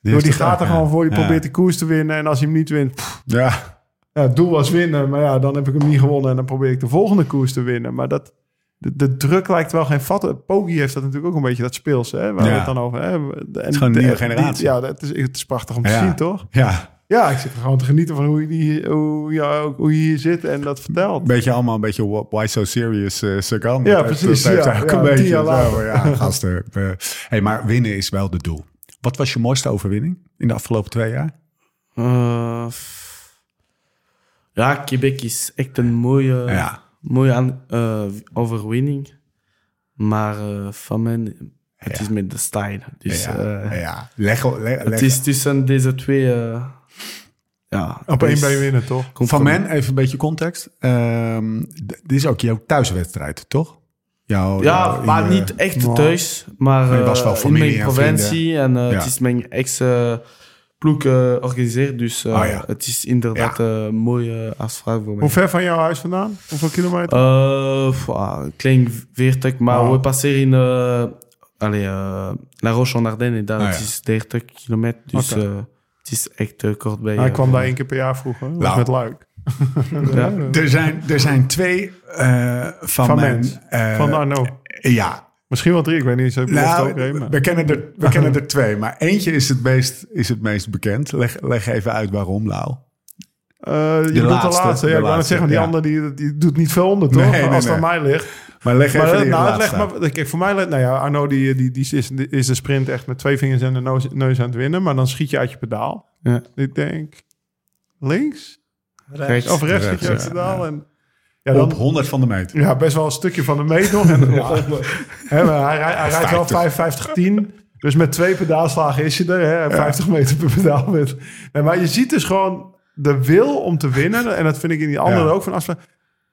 Die, die, gaat er gewoon voor. Die probeert de koers te winnen. En als hij hem niet wint... pff, Ja, ja, het doel was winnen. Maar ja, dan heb ik hem niet gewonnen. En dan probeer ik de volgende koers te winnen. Maar dat... De, de druk lijkt wel geen vat. Pogi heeft dat natuurlijk ook een beetje, dat speels, hè, waar we het dan over hebben. En is gewoon een de- nieuwe die- generatie. ja, het is, het is prachtig om te Ja. zien, toch? ja. Ja, ik zit er gewoon te genieten van hoe je, die, hoe, ja, hoe je hier zit en dat vertelt. Beetje allemaal een beetje wh- why so serious uh, Sagan. Ja, precies, Dat ja. een beetje jaar zo, later. ja, gasten. eh, hey, maar winnen is wel het doel. Wat was je mooiste overwinning in de afgelopen twee jaar? eh, ja, Quebec is echt een mooie, Ja. mooie aan, eh, overwinning. Maar eh, van mij, het Ja. is met de style. Dus ja, eh, ja. Leg, leg, leg- het is tussen deze twee... eh, ja, Op één winnen, toch? Van men, even een beetje context. Ehm, dit is ook jouw thuiswedstrijd, toch? Jouw, Ja, jouw- maar je- niet echt thuis. Maar je was wel eh, familie in mijn en provincie. En eh, Ja. het is mijn ex-ploeg georganiseerd. Dus eh, Ah, ja. het is inderdaad Ja. een mooie afspraak voor mij. Hoe ver van jouw huis vandaan? Hoeveel kilometer? Uh, een klein veertig, maar Oh. we passeren in uh, allez, uh, La Roche-en-Ardennes en daar Ah, het ja. is 30 kilometer. Dus uh, het is echt uh, kort bij. Hij uh, kwam daar één keer per jaar vroeger. Nou. met Luik. (laughs) Ja. Er zijn, er zijn twee eh, van, Van mijn... Eh, Van Arno. Ja, Misschien wel drie, ik weet niet. Ze nou, ook een, maar- we, kennen er, we (laughs) kennen er twee. Maar eentje is het meest, is het meest bekend. Leg, leg even uit waarom, Lau. Eh, je bedoelt de laatste, laatste. de Ja, ik wou net laatste, zeggen, die ja. andere die, die doet niet veel onder, toch? Nee, nee, Als het aan mij ligt. Maar leg even Maar, de nou, leg maar, kijk, voor mij, nou ja, Arno die, die, die is, is de sprint echt met twee vingers en de neus, neus aan het winnen. Maar dan schiet je uit je pedaal. Ja. Ik denk, links? Rechts. Of rechts Rechts, schiet je uit je pedaal. En, ja, Op dan, 100 van de meter. ja, best wel een stukje van de meet nog. En, (laughs) ja, hij, rij- hij rijdt wel 50. 55-10. Dus met twee pedaalslagen is je er. Hè, 50 meter per pedaal. Met, nee, maar je ziet dus gewoon de wil om te winnen. En dat vind ik in die andere Ja. ook van afspraak.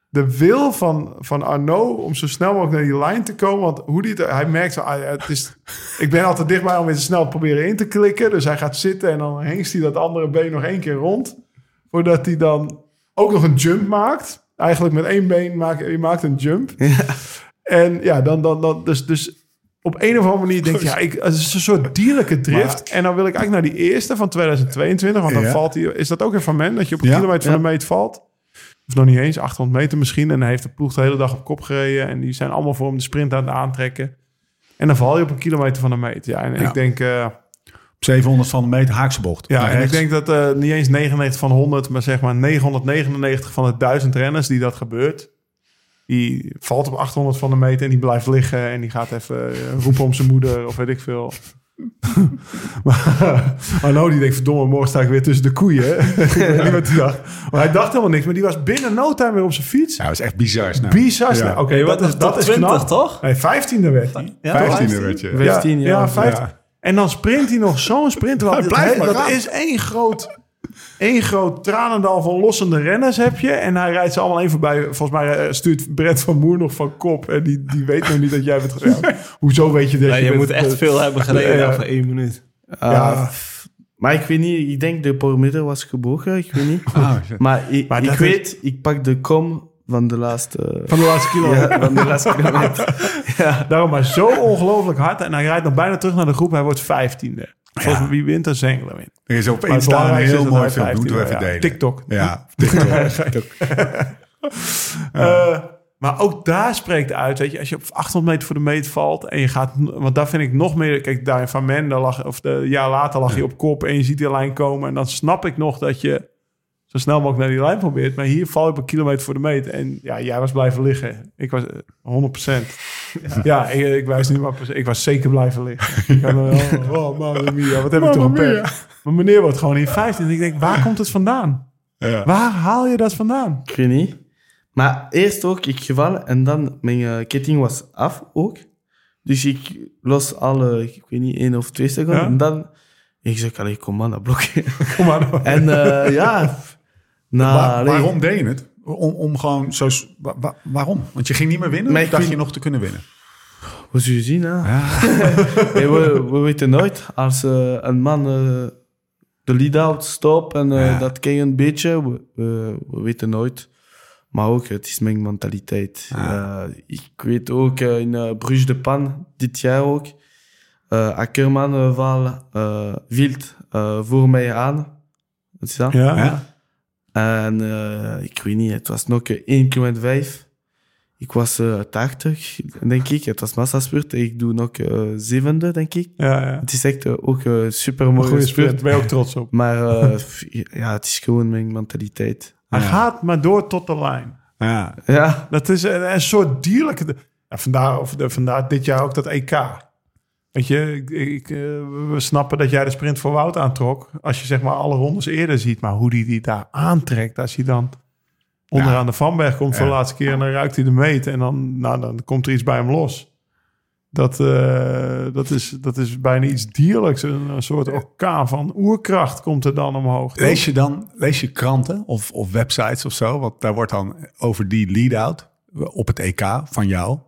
De wil van, van Arno om zo snel mogelijk naar die lijn te komen. Want hoe die het, hij merkt, ah, het is, ik ben altijd dichtbij om weer snel te proberen in te klikken. Dus hij gaat zitten en dan hengst hij dat andere been nog één keer rond. Voordat hij dan ook nog een jump maakt. Eigenlijk met één been maakt je maakt een jump. En ja, dan, dan, dan dus, dus op een of andere manier denk je, ja, ik, het is een soort dierlijke drift. en dan wil ik eigenlijk naar die eerste van 2022, want dan Ja. valt hij, is dat ook een van men, dat je op een Ja. kilometer van de meet valt? Of nog niet eens, 800 meter misschien. En hij heeft de ploeg de hele dag op kop gereden. En die zijn allemaal voor hem de sprint aan het aantrekken. En dan val je op een kilometer van de meet. Ja, en ik denk, eh, 700 van de meter haakse bocht. ja, en ik denk dat eh, niet eens 99 van 100, maar zeg maar 999 van de 1000 renners die dat gebeurt. Die valt op 800 van de meter en die blijft liggen en die gaat even eh, roepen om zijn moeder of weet ik veel. (laughs) maar Arno die denkt, verdomme, morgen sta ik weer tussen de koeien. (laughs) ik weet niet wat hij dacht. Maar hij dacht helemaal niks, maar die was binnen no time weer op zijn fiets. Ja, dat is echt bizar snel. Bizar snel. Ja. Oké, dat wordt is, dat top is 20, knap. toch? Nee, 15e werd hij. Ja, 15e werd je. 15, ja. Ja, 15. En dan sprint hij nog zo'n sprint. terwijl Hij dat- blijft maar dat gaan. is één groot, één groot tranendal van lossende renners heb je. En hij rijdt ze allemaal één voorbij. Volgens mij eh, stuurt Brett van Moer nog van kop. En die, die weet nog niet dat jij bent... Ja, (laughs) hoezo weet je dat je bent- moet echt veel hebben gereden Ja. voor één minuut. Uh, Ja. Maar ik weet niet, ik denk de parameter was gebogen, ik weet niet. Ah. Maar ik, Maar ik dat weet, ik pak de kom van de laatste... Van de laatste kilometer. ja, van de laatste kilometer. (laughs) ja. Daarom maar zo ongelooflijk hard. En hij rijdt nog bijna terug naar de groep. Hij wordt vijftiende. Volgens wie wint, dan Zengelen wint. Er is op Insta een heel mooi film. Moeten we 15e even ja. delen. TikTok. Ja, (laughs) TikTok. Eh, maar ook daar spreekt uit, weet je, als je op 800 meter voor de meet valt en je gaat, want daar vind ik nog meer, kijk, daar in Van Men, daar lag, of de een jaar later lag je op kop en je ziet die lijn komen en dan snap ik nog dat je zo snel mogelijk naar die lijn probeert, maar hier val op een kilometer voor de meet en ja, jij was blijven liggen. Ik was eh, 100%. Ja, ik, ik wijs nu maar, op- ik was zeker blijven liggen. Ik had, oh, oh, mamma mia, wat heb ik toch een pech. Maar meneer wordt gewoon in 15 en ik denk, waar komt het vandaan? Ja. Waar haal je dat vandaan? Ik weet niet. Maar eerst ook, ik gevallen en dan mijn eh, ketting was af ook. Dus ik los alle, ik weet niet, één of twee seconden. Ja? En dan, ik zeg, allee, kom maar, dat blokje. Kom maar door. (laughs) en eh, ja, Waar- allee, waarom deed je het? Om, om gewoon zo... waarom? Want je ging niet meer winnen? Maar ik dacht vind- je nog te kunnen winnen? Hoe zul je zien, hè? (laughs) We, we weten nooit. Als eh, een man eh, de lead-out stopt en eh, Ja. dat ken je een beetje, we, we, we weten nooit. Maar ook, het is mijn mentaliteit. Eh, ik weet ook in uh, Bruges de Pan, dit jaar ook, eh Ackerman eh, val eh, wild eh, voor mij aan. Wat is dat? Ja. En eh, ik weet niet, het was nog eh, 1 km 5. Ik was eh 80, denk ik. Het was massaspurt. Ik doe nog eh, zevende, denk ik. Ja, ja. Het is echt eh, ook een super mooie goede spurt. spurt. Ben je ook trots op. Maar eh, (laughs) ja, het is gewoon mijn mentaliteit. Hij gaat maar door tot de lijn. Ja. Ja, Dat is een, een soort dierlijke... Ja, vandaar, of de, vandaar dit jaar ook dat EK. Weet je, ik, ik, eh, we snappen dat jij de sprint voor Wout aantrok. Als je zeg maar alle rondes eerder ziet. Maar hoe die die daar aantrekt. Als hij dan onderaan de Vanberg komt voor de laatste keer. En dan ruikt hij de meet. En dan, nou, dan komt er iets bij hem los. Dat, eh, dat, is, dat is bijna iets dierlijks. Een, een soort orkaan van oerkracht komt er dan omhoog. Lees je dan lees je kranten of, of websites of zo? Want daar wordt dan over die lead-out op het EK van jou...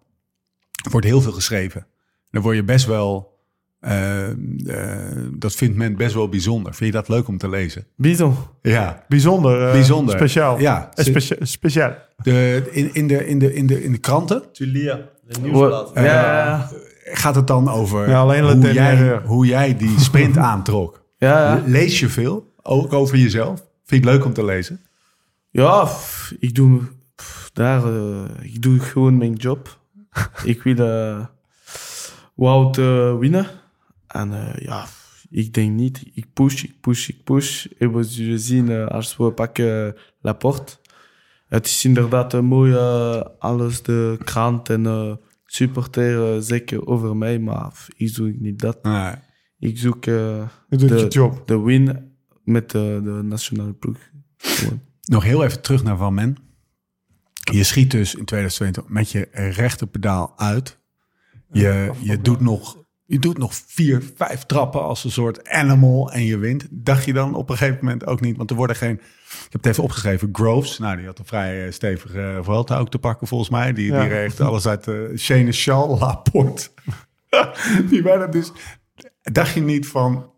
wordt heel veel geschreven. Dan word je best wel... eh, eh, dat vindt men best wel bijzonder. Vind je dat leuk om te lezen? Bison. Ja. Bijzonder. eh, Bijzonder. Speciaal. Ja. Specia- speciaal. De, in, in, de, in, de, in, de, in de kranten Tulia, de nieuwsblad. Ja, gaat het dan over Ja, alleen hoe, jij, hoe jij die sprint (laughs) aantrok. ja. Lees je veel? Ook over jezelf? Vind je het leuk om te lezen? Ja, ik doe daar, eh, ik doe gewoon mijn job. (laughs) ik wil eh Wout eh, winnen. En eh, ja, ik denk niet. Ik push, ik push, ik push. En we zullen zien eh, als we pakken Laporte. Het is inderdaad mooi, eh, alles de krant en eh supporter zeggen over mij, maar ik zoek niet dat. Nee. Ik zoek de, de win met de, de nationale ploeg. Nog heel even terug naar Van Men. Je schiet dus in 2022 met je rechterpedaal uit. Je, je, doet nog, je doet nog vier, vijf trappen als een soort animal en je wint. Dacht je dan op een gegeven moment ook niet? Want er worden geen... Ik heb het even opgeschreven. Groves, nou die had een vrij eh, stevige uh, Vuelta ook te pakken volgens mij. Die, Ja. die alles uit de Shane Charles Laporte. (laughs) die werden dus... Dacht je niet van...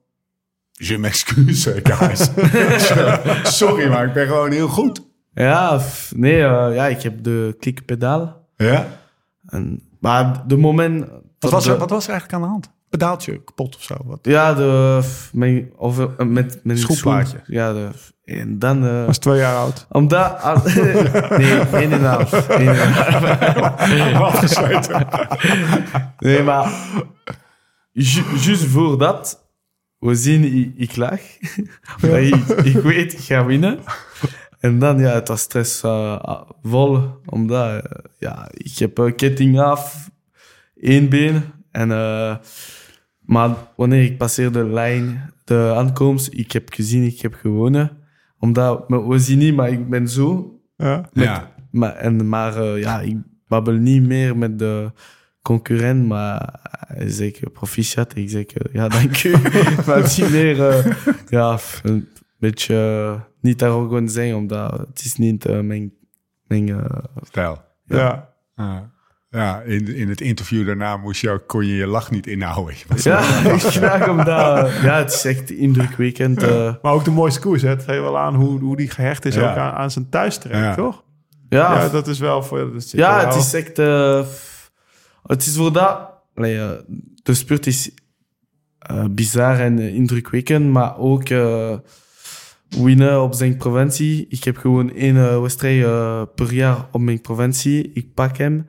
Je m'excuse, guys. (laughs) Sorry, maar ik ben gewoon heel goed. Ja, nee, eh, ja, ik heb de klikpedaal. Ja? En, maar de moment... Wat was, de, er, wat was er eigenlijk aan de hand? Pedaaltje kapot of zo? Wat? Ja, de, mijn, over, eh, met mijn Schoenplaatje. schoen. Ja, de, en dan... eh, was twee jaar oud. omdat... (laughs) ah, nee, één en half. één en (laughs) een half. nee, maar... ju- Juist voor dat, we zien, ik, ik lag. Ik, ik weet, ik ga winnen. En dan, ja, het was stress eh, vol. Omdat, eh, ja, ik heb een ketting af, één been. En, eh, maar wanneer ik passeerde de lijn, de aankomst, ik heb gezien, ik heb gewonnen. Omdat, we zien niet, maar ik ben zo. Ja. Ja. Maar, en, maar ja, ik babbel niet meer met de concurrent, maar hij proficiat. Ik zeg, ja, dank u. (laughs) maar niet meer, ja, beetje niet arrogant zijn, omdat het is niet eh, mijn... mijn eh, Stijl. Ja. Ja. Ja, in, in het interview daarna moest je ook, kon je je lach niet inhouden. (laughs) Ja, (laughs) ik graag omdat... Ja, het is echt indrukwekkend. eh. Maar ook de mooiste koers. Hè? Het geeft wel aan hoe, hoe die gehecht is Ja. ook aan, aan zijn thuistrek, Ja. toch? ja, Ja, dat is wel voor... Dat Ja, wel- het is echt... het is voor dat... Eh, de spurt is eh, bizar en indrukwekkend, maar ook eh, winnen op zijn provincie. Ik heb gewoon één uh, wedstrijd eh, per jaar op mijn provincie. Ik pak hem,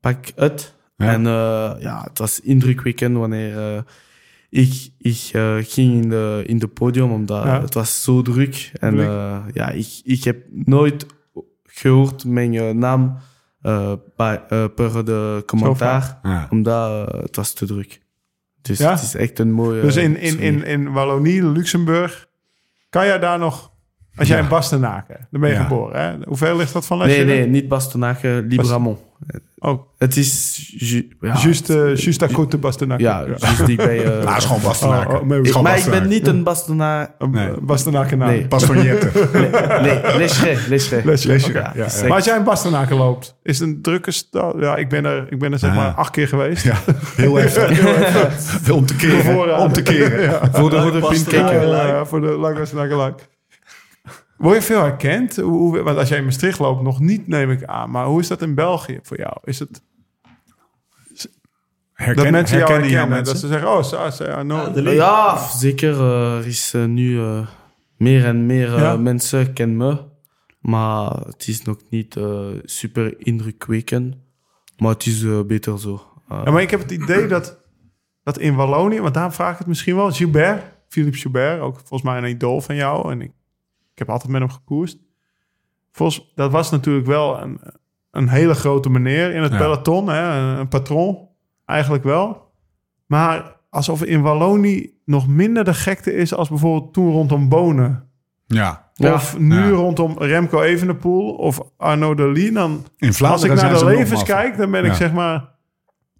pak het. Ja. En eh, ja, het was indrukwekkend wanneer eh, ik, ik eh, ging in de, in de podium, omdat Ja. het was zo druk. En eh, ja, ik, ik heb nooit gehoord mijn eh, naam eh, bij, eh, per de commentaar, Ja. omdat eh, het was te druk. Dus het is echt een mooie... Dus in, in, in, in Wallonie, Luxemburg, kan jij daar nog Als jij Ja. in Bastenaken, dan ben je Ja. geboren. Hè? Hoeveel ligt dat van Nee, Lescheret? nee, niet Bastenaken, Libramont. Oh, Het is... ju- ja, juist, eh juist à côté de Bastenaken. Ja, juist dichtbij... (laughs) eh, Nou, is gewoon Bastenaken. Oh, oh, maar- Is gewoon maar ik ben niet een Bastenaar... Nee. Bastenaken naam. Nee. Pastonjette. (laughs) Nee, ja, is ja. echt- Maar als jij in Bastenaken loopt, is het een drukke stad? Ja, ik ben er, ik ben er zeg Ah. maar acht keer geweest. Ja, heel even. (laughs) Om te keren. Om te keren. Voor de voor de lang Bastenaken lang. Word je veel herkend? Hoe, hoe- want als jij in Maastricht loopt, nog niet neem ik aan. Maar hoe is dat in België voor jou? Is het Herken, dat mensen jou herkennen herkennen? jouw Dat mensen? ze zeggen, oh, zo, ja, no. Ja, de link. Ja, zeker. eh, er is eh, nu eh, meer en meer Ja. mensen kennen me. Maar het is nog niet super indrukwekkend. Maar het is beter zo. Ja, maar ik heb het idee dat, dat in Wallonië, want daar vraag ik het misschien wel, Gilbert, Philippe Gilbert, ook volgens mij een idool van jou. En ik, ik heb altijd met hem gekoerst. Volgens, dat was natuurlijk wel een, een hele grote meneer in het Ja. peloton, hè, een, een patron, eigenlijk wel. Maar alsof in Wallonië nog minder de gekte is als bijvoorbeeld toen rondom Bonen. Ja. Ja. Of nu Ja. rondom Remco Evenepoel of Arnaud Delis. Dan In als ik naar zijn de levens kijk, dan ben ik zeg maar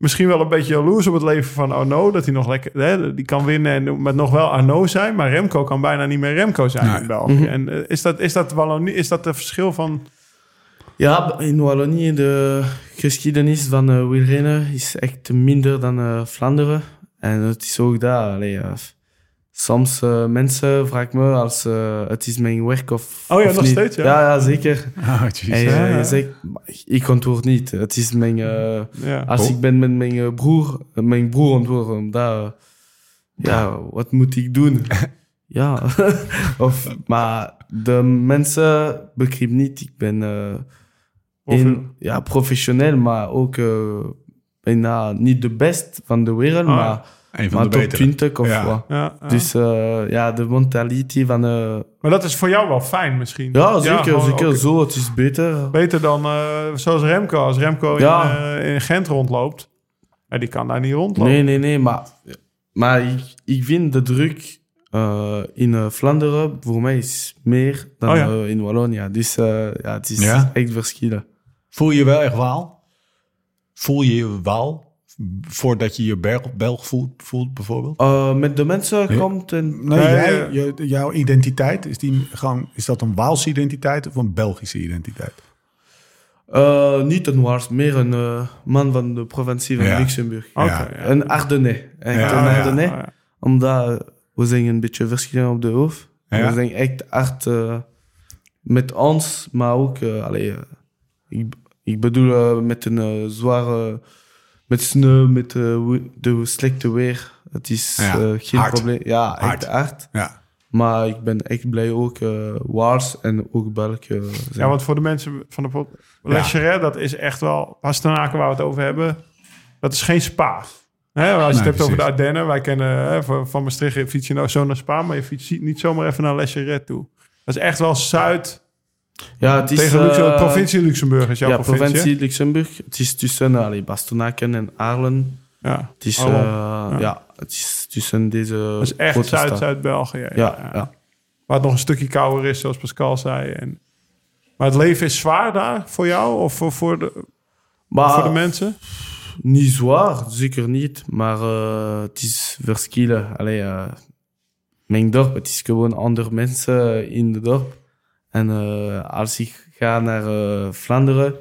misschien wel een beetje jaloers op het leven van Arnaud. Dat hij nog lekker, hè, die kan winnen en met nog wel Arnaud zijn. Maar Remco kan bijna niet meer Remco zijn Nee. in België. Mhm. En eh, is dat, is dat Wallonie, is dat het verschil van... Ja, in Wallonië de geschiedenis van eh wielrennen is echt minder dan eh, Vlaanderen. En het is ook dat. Allee, soms eh, mensen vragen me als eh, het is mijn werk of Oh ja, of nog niet. steeds, ja? Ja, ja zeker. (laughs) Ah, jeez. En, eh, Ja, ja. je zegt, maar ik antwoord niet. Het is mijn... Ja. als Oh. ik ben met mijn broer, mijn broer antwoord, omdat... eh, ja, wat moet ik doen? (laughs) ja. (laughs) of, maar de mensen begrijpen niet. Ik ben... eh, in, ja, professioneel, maar ook bijna niet de best van de wereld, Ah, maar, Een van maar de top betere. 20 of Ja. wat. Ja, ja. Dus eh, ja, de mentality van... eh, maar dat is voor jou wel fijn misschien. ja, zeker, gewoon zeker zo. Het is beter. Beter dan eh, zoals Remco. Als Remco Ja. in, eh, in Gent rondloopt, ja, die kan daar niet rondlopen. Nee, nee, nee, maar, maar ik, ik vind de druk eh, in eh, Vlaanderen voor mij is meer dan Oh ja. eh, in Wallonia. Dus eh, ja, het is Ja? echt verschillen. Voel je je wel echt waal? Voel je je waal? Voordat je je Belg, Belg voelt, voelt bijvoorbeeld? Eh, met de mensen Ja. komt en... Nee, Nee, jij, eh, je- jouw identiteit, is, die gewoon, is dat een Waalse identiteit of een Belgische identiteit? Eh, niet een Waars, meer een man van de provincie van Ja. Luxemburg. Ja. ja. Een Ardennais. Echt Ja, een Ardennais. Ja. Omdat we zijn een beetje verschillen op de hoofd. Ja. We zijn echt hard met ons, maar ook... allee, ik, ik bedoel met een zware... Met sneeuw, met eh, de slechte weer. Het is Ja, eh, geen hard. probleem. Ja, Hard. echt hard. Ja. Maar ik ben echt blij ook uh, Waars en ook België. zijn. Ja, want voor de mensen van de. Le Cheret, dat is echt wel... Pastenaken waar we het over hebben, dat is geen Spa. Hè, als je het hebt over de. Ardennen, wij kennen hè, van, van Maastricht fiets je nou zo naar Spa, maar je fietst niet zomaar even naar Le Cheret toe. Dat is echt wel Zuid ja, het is, tegen eh, Luxemburg. provincie Luxemburg is jouw ja, provincie. Luxemburg. Het is tussen allee, Bastenaken en Aarlen. Ja, Het is, uh, ja. het is tussen deze dat is echt. Zuid-Zuid-België. Ja, Ja, ja. ja. Waar het nog een stukje kouder is, zoals Pascal zei. En... Maar het leven is zwaar daar voor jou of voor, voor, de, Maar voor de mensen? niet zwaar, zeker niet. Maar uh, het is verschillen. Allee, uh, mijn dorp, het is gewoon andere mensen in het dorp. En uh, als ik ga naar uh, Vlaanderen,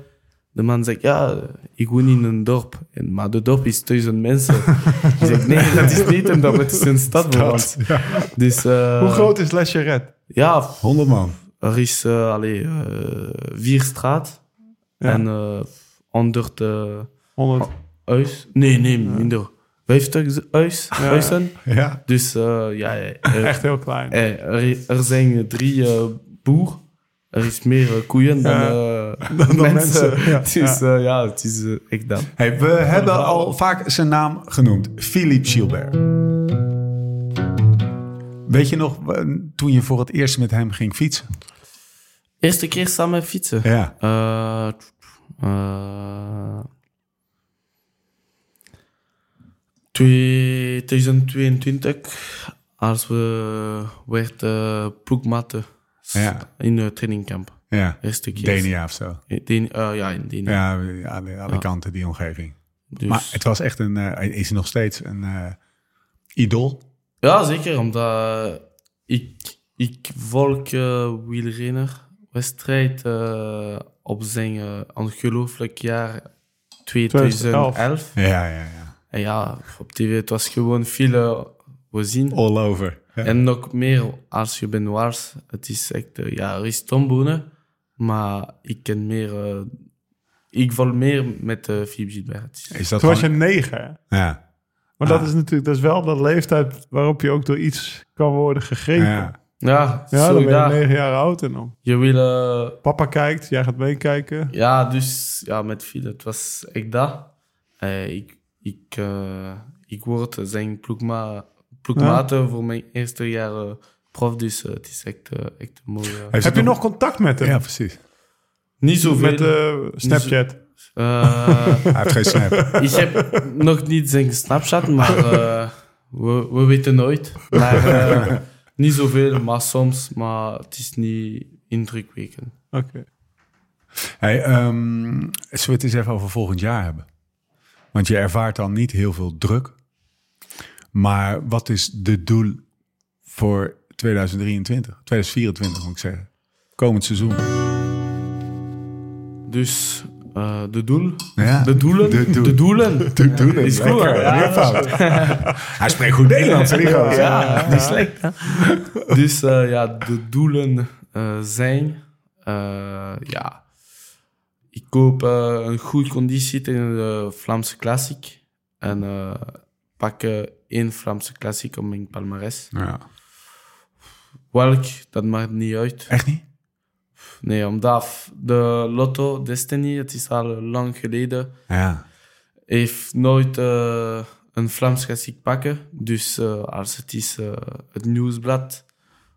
de man zegt, ja, ik woon in een dorp. En, maar de dorp is duizend mensen. (laughs) ik zeg, nee, dat is niet een dorp, het is een stad ons. Dus, uh, Hoe groot is Les Charette? Ja, 100 man. er is uh, uh, vier straat Ja. en uh, 100 uh, 100. huis. Nee, nee, minder. 50 huis, huizen. Ja. Dus uh, ja, er, Echt heel klein. er, er zijn drie uh, boer. Er is meer uh, koeien dan, (laughs) uh, Dan mensen. mensen, ja. (laughs) Dus uh, ja, het is uh, echt dat. Hey, we hebben al vaak zijn naam genoemd. Philippe Gilbert. Weet je nog, eh, toen je voor het eerst met hem ging fietsen? Eerste keer samen fietsen. Ja. Uh, uh, 2022, als we werden ploegmatten Ja. In de trainingkamp. Ja. Denia of zo. Den- eh, ja, in Denia. Ja, ja de Alicante, die omgeving. Dus- Maar het was echt een, eh, is nog steeds een eh idool. Ja, zeker. Omdat ik, ik volg uh, wielrenner wedstrijd eh, op zijn uh, ongelooflijk jaar 2011. Ja, ja, ja. En ja, op tv, het was gewoon veel uh, we zien. All over. Ja. En nog meer als je bent waars. Het is echt, uh, ja, er is Tom Boenen, maar ik ken meer, uh, ik val meer met uh, Philippe Gilbert. Is dat Toen was je negen, hè? Ja. Maar Ah. dat is natuurlijk dat is wel de leeftijd waarop je ook door iets kan worden gegrepen. ja. Ja, Ja, dan ben je daar. negen jaar oud en dan Je wil, uh, papa kijkt, jij gaat meekijken. ja, dus ja, met veel. Het was echt dat. Uh, ik, ik, uh, ik word zijn ploegma, ploegmaten voor mijn eerste jaar uh, prof, dus uh, het is echt, uh, echt. Heeft Heb je nog contact met hem? Ja, precies. Niet zoveel. Met uh, Snapchat? Uh, (laughs) Hij heeft geen snap. ik heb nog niet zijn Snapchat, maar uh, we, we weten nooit. Maar uh, niet zoveel, maar soms. Maar het is niet indrukwekkend. Oké. Hey, ehm, zullen we het eens even over volgend jaar hebben? Want je ervaart dan niet heel veel druk. Maar wat is de doel voor 2023? 2024 moet ik zeggen. Komend seizoen. Dus uh, de doel. Ja. De doelen. De De, doel- doelen. De doelen. Is goed. Ja, meervoud. Hij spreekt goed Nederlands, gozer. Ja, niet slecht. Hè? Dus uh, ja, de doelen uh, zijn... Ja, ik koop een goede conditie tegen de Vlaamse Classic. En pak één Vlaamse Classic op mijn palmarès. Ja. Welk, dat maakt niet uit. Echt niet? Nee, omdat de Lotto Destiny, het is al lang geleden, Ja. heeft nooit uh, een Vlaams Classic pakken. Dus uh, als het is uh, het Nieuwsblad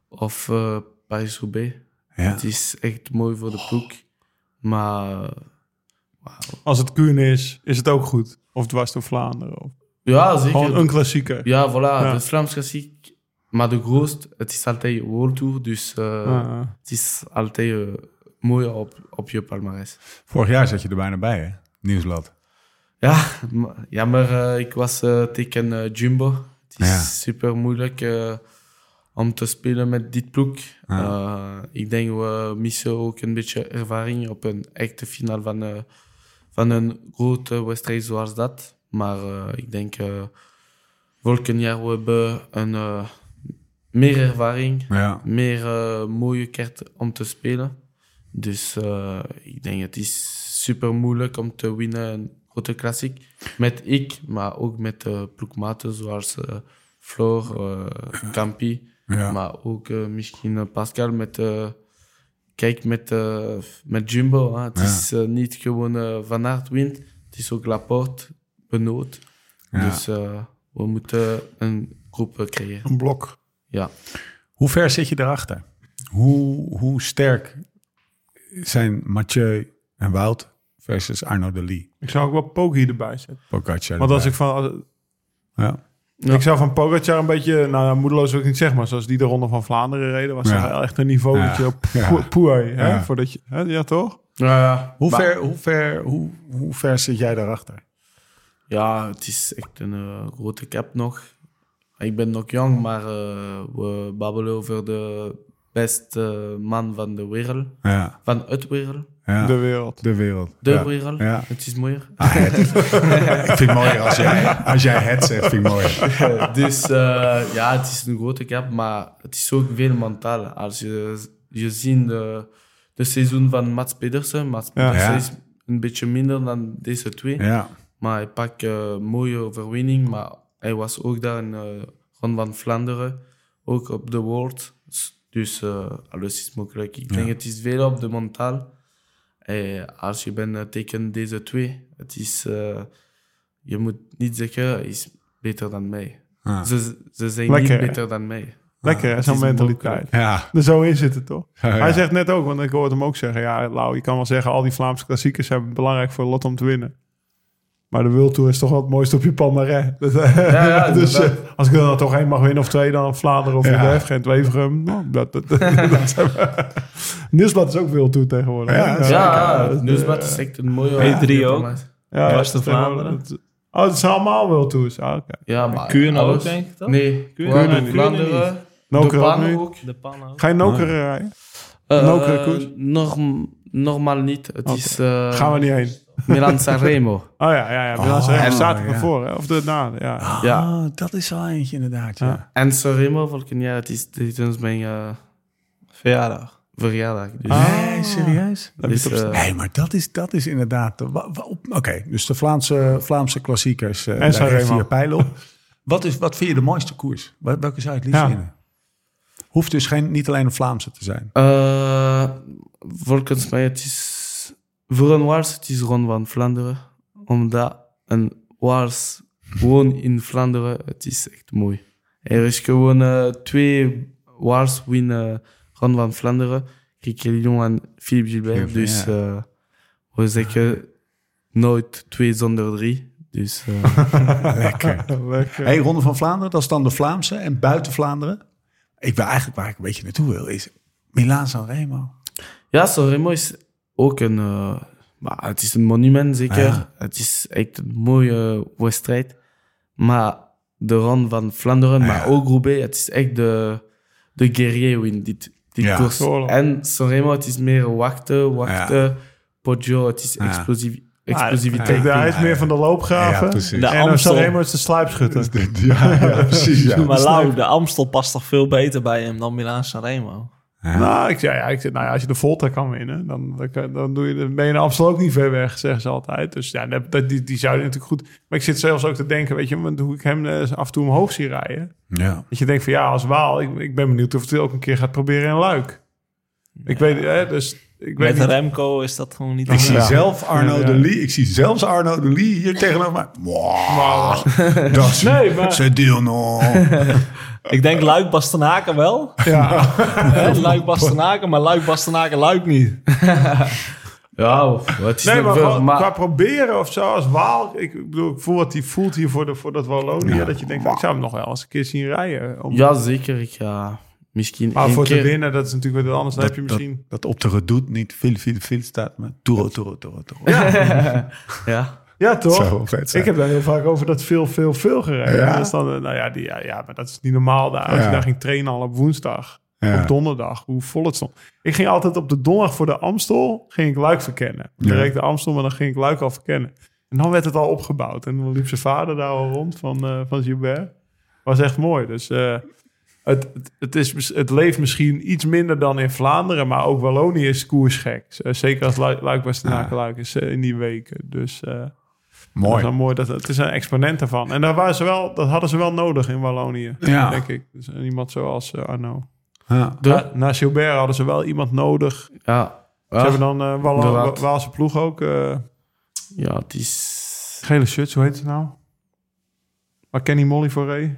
of uh, Paris-Roubaix, Ja. het is echt mooi voor de ploeg. Maar wauw. Als het Kuhn is, is het ook goed. Of dwars door Vlaanderen. Of Ja, zeker. gewoon een klassieker. Ja, voilà. Ja. De Vlaams Classic. Maar de grootste, het is altijd World Tour. Dus uh, Ah, het is altijd uh, mooi op, op je palmarès. Vorig jaar zat je er bijna bij, hè? Nieuwsblad. Ja, maar- ja maar uh, ik was uh, tegen uh, Jumbo. Het is Ja. super moeilijk uh, om te spelen met dit ploeg. Ja. Uh, ik denk we missen ook een beetje ervaring op een echte finale van, uh, van een grote wedstrijd zoals dat. Maar uh, ik denk volgend jaar we hebben een, uh, meer ervaring, Ja. meer mooie kaarten om te spelen. Dus ik denk het is super moeilijk om te winnen een grote klassiek. Met ik, maar ook met uh, ploegmaten zoals uh, Floor, uh, Campi. Ja. Maar ook misschien Pascal met... kijk, met, met Jumbo. Hè. Het Ja. is niet gewoon Van Aert wint. Het is ook Laporte, Benoot. Ja. Dus uh, we moeten een groep uh, creëren. Een blok. Ja. Hoe ver zit je erachter? Hoe, hoe sterk zijn Mathieu en Wout versus Arno de Lee? Ik zou ook wel Poggi erbij zetten. Pogacar Want als erbij. ik van... als- Ja. Ik zou van Pogacar een beetje, nou moedeloos wil ik niet zeggen, maar zoals die de Ronde van Vlaanderen reden, was Ja. echt een niveau Ja. dat je poei, hè, Ja. voordat je, hè, ja toch? Ja, ja. Hoe, Maar- ver, hoe, ver, hoe, hoe ver zit jij daarachter? Ja, het is echt een eh, grote cap nog. Ik ben nog jong, maar eh, we babbelen over de beste man van de wereld. Ja, Van het wereld. ja. De De, wereld. wereld. De ja. wereld. Ja. Het is mooier. Ah, het. (laughs) ik vind het mooier als jij, als jij het zegt, vind ik mooier. (laughs) dus eh, ja, het is een grote cap, maar het is ook veel mentaal. Als je, je ziet de, de seizoen van Mats Pedersen. Mats. Pedersen Ja. is een beetje minder dan deze twee. Ja, Maar hij pakt een mooie overwinning. Maar hij was ook daar in de Ronde van Vlaanderen. Ook op de World. Dus eh, alles is mogelijk. Ik denk het is veel op de mentaal. Eh, als je bent eh, tegen deze twee. Het is, eh, je moet niet zeggen, hij is beter dan mij. Ah. Ze, ze zijn Lekker, niet hè? beter dan mij. Lekker, het zo'n mentaliteit. ja. Er zo in zitten, toch? Ja, ja. Hij zegt net ook, want ik hoorde hem ook zeggen, ja, Lau, je kan wel zeggen, al die Vlaamse klassiekers zijn belangrijk voor Lotto om te winnen. Maar de World Tour is toch wel het mooiste op je palmarès. (laughs) Dus, ja, dus eh, inderdaad. als ik er dan toch één mag winnen of twee, dan Vlaanderen of Ja. ja. Gent, Weverum. Nou, (laughs) dat, dat, Nieuwsblad is ook World Tour tegenwoordig. Ja. Ja, dat, het nieuwsblad is echt een mooie... E3 ja, ook. ja, tegenwoordig- Vlaanderen. Oh, het zijn allemaal World Tours. Ah, oké. Ja, maar... Kuurne ook, alles- denk ik toch? Nee, Kuurne Kuurne, niet. Vlaanderen, Noker de ook nu. ook. Ook. Ga je Noker rijden? Eh, Nokere koers? norm- normaal niet. Het is eh Gaan we niet heen. Milan (laughs) Sanremo. Oh ja, ja, ja. Milan Oh, Sanremo staat er ja. voren. Of de na. Ja. Ja. Ah, dat is al eentje inderdaad, ja. Ja. En Sanremo volgend jaar, het is tevens mijn eh, Verjaardag. verjaardag. Dus, Nee, serieus? Dus, het eh, Nee, maar dat is, dat is inderdaad... Oké, dus de Vlaamse, Vlaamse klassiekers. eh daar Sanremo. je pijl op. (laughs) wat, is, wat vind je de mooiste koers? Wel- Welke zou je het liefst Ja. winnen? Hoeft dus geen, niet alleen een Vlaamse te zijn. Volgens mij, het is voor een wals, het is Ron van Vlaanderen. Omdat een wals gewoon in Vlaanderen, het is echt mooi. Er is gewoon eh, twee wals winnen Ron van Vlaanderen. Kijk, Lyon en Philippe Gilbert. Philippe, Dus ja. eh, we zeggen nooit twee zonder drie. Dus eh, (laughs) Lekker. Lekker. Hey, Ronde van Vlaanderen, dat is dan de Vlaamse. En buiten Vlaanderen? Ik wil eigenlijk waar ik een beetje naartoe wil, is Milaan San Remo. Ja, Sanremo is ook een... eh, maar het is een monument, zeker. Ja. Het is echt een mooie wedstrijd. Maar de Ronde van Vlaanderen, maar ook Roubaix, het is echt de, de guerrier in dit, dit Ja. koers. En Sanremo, het is meer wachten, wachten. Poggio, het is Ja. explosief, explosiviteit. hij is meer van de loopgraven. Ja. De en Amstel. Sanremo is de sluipschutter. (laughs) Ja, ja precies. Ja. (laughs) Maar Lau, de Amstel past toch veel beter bij hem dan Milaan Sanremo? Nou, ik, ja, ja, ik, nou ja, als je de Volta kan winnen, dan, dan, doe je, dan ben je in Amstel ook niet ver weg, zeggen ze altijd. Dus ja, dat, die, die zou je natuurlijk goed... Maar ik zit zelfs ook te denken, weet je, want hoe ik hem eh, af en toe omhoog zie rijden. Ja. Dat je denkt van ja, als Waal, ik, ik ben benieuwd of het ook een keer gaat proberen in Luik. Ik weet, hè, dus ik weet Met niet. Remco is dat gewoon niet... Ik zie zelf Arno Ja. de Lee. Ik zie zelfs Arno de Lee hier tegenover mij. Wow, dat is Nee, maar- ze deel nog. (laughs) Ik denk Luik Bastenaken wel. Ja, (laughs) Hè, Luik Bastenaken, maar Luik Bastenaken Luik niet. (laughs) Ja, het is nee, maar, veel, gewoon maar qua proberen of zo als Waal. Ik bedoel, ik voel wat hij voelt hier voor, de, voor dat Wallonië. Ja. Dat je denkt, ik zou hem nog wel eens een keer zien rijden. Om, ja, zeker. Ik ga misschien maar voor te winnen, dat is natuurlijk wat anders. Dan heb je Dat, misschien... dat op de redoute niet veel, veel, veel staat, maar Turo, Turo, Turo, Turo. Ja. (laughs) Ja, toch? Vet zijn. Ik heb daar heel vaak over dat veel, veel, veel gereden. Ja? Dat is dan, eh, nou ja, die, ja, ja, maar dat is niet normaal daar. Als Ja. je daar ging trainen al op woensdag, Ja. op donderdag, hoe vol het stond. Ik ging altijd op de donderdag voor de Amstel, ging ik Luik verkennen. Ja. ik de Amstel, maar dan ging ik Luik al verkennen. En dan werd het al opgebouwd. En dan liep zijn vader daar al rond van, eh, van Gilbert. Was echt mooi. Dus eh, het, het, het, is, het leeft misschien iets minder dan in Vlaanderen, maar ook Wallonië is koersgek. Zeker als Luik, Luik Bastenaken Luik is in die weken. Dus... eh, dat is Mooi. wel mooi. Dat, het is een exponent ervan. En daar waren ze wel, dat hadden ze wel nodig in Wallonië. Ja. Denk ik. Dus iemand zoals eh, Arno. Ja. De, Na, na Gilbert hadden ze wel iemand nodig. ja. Ze Ja, hebben dan eh. Wa- Waalse ploeg ook. eh, ja, het is... gele shirts, hoe heet ze nou? Waar Kenny Molly voor reed.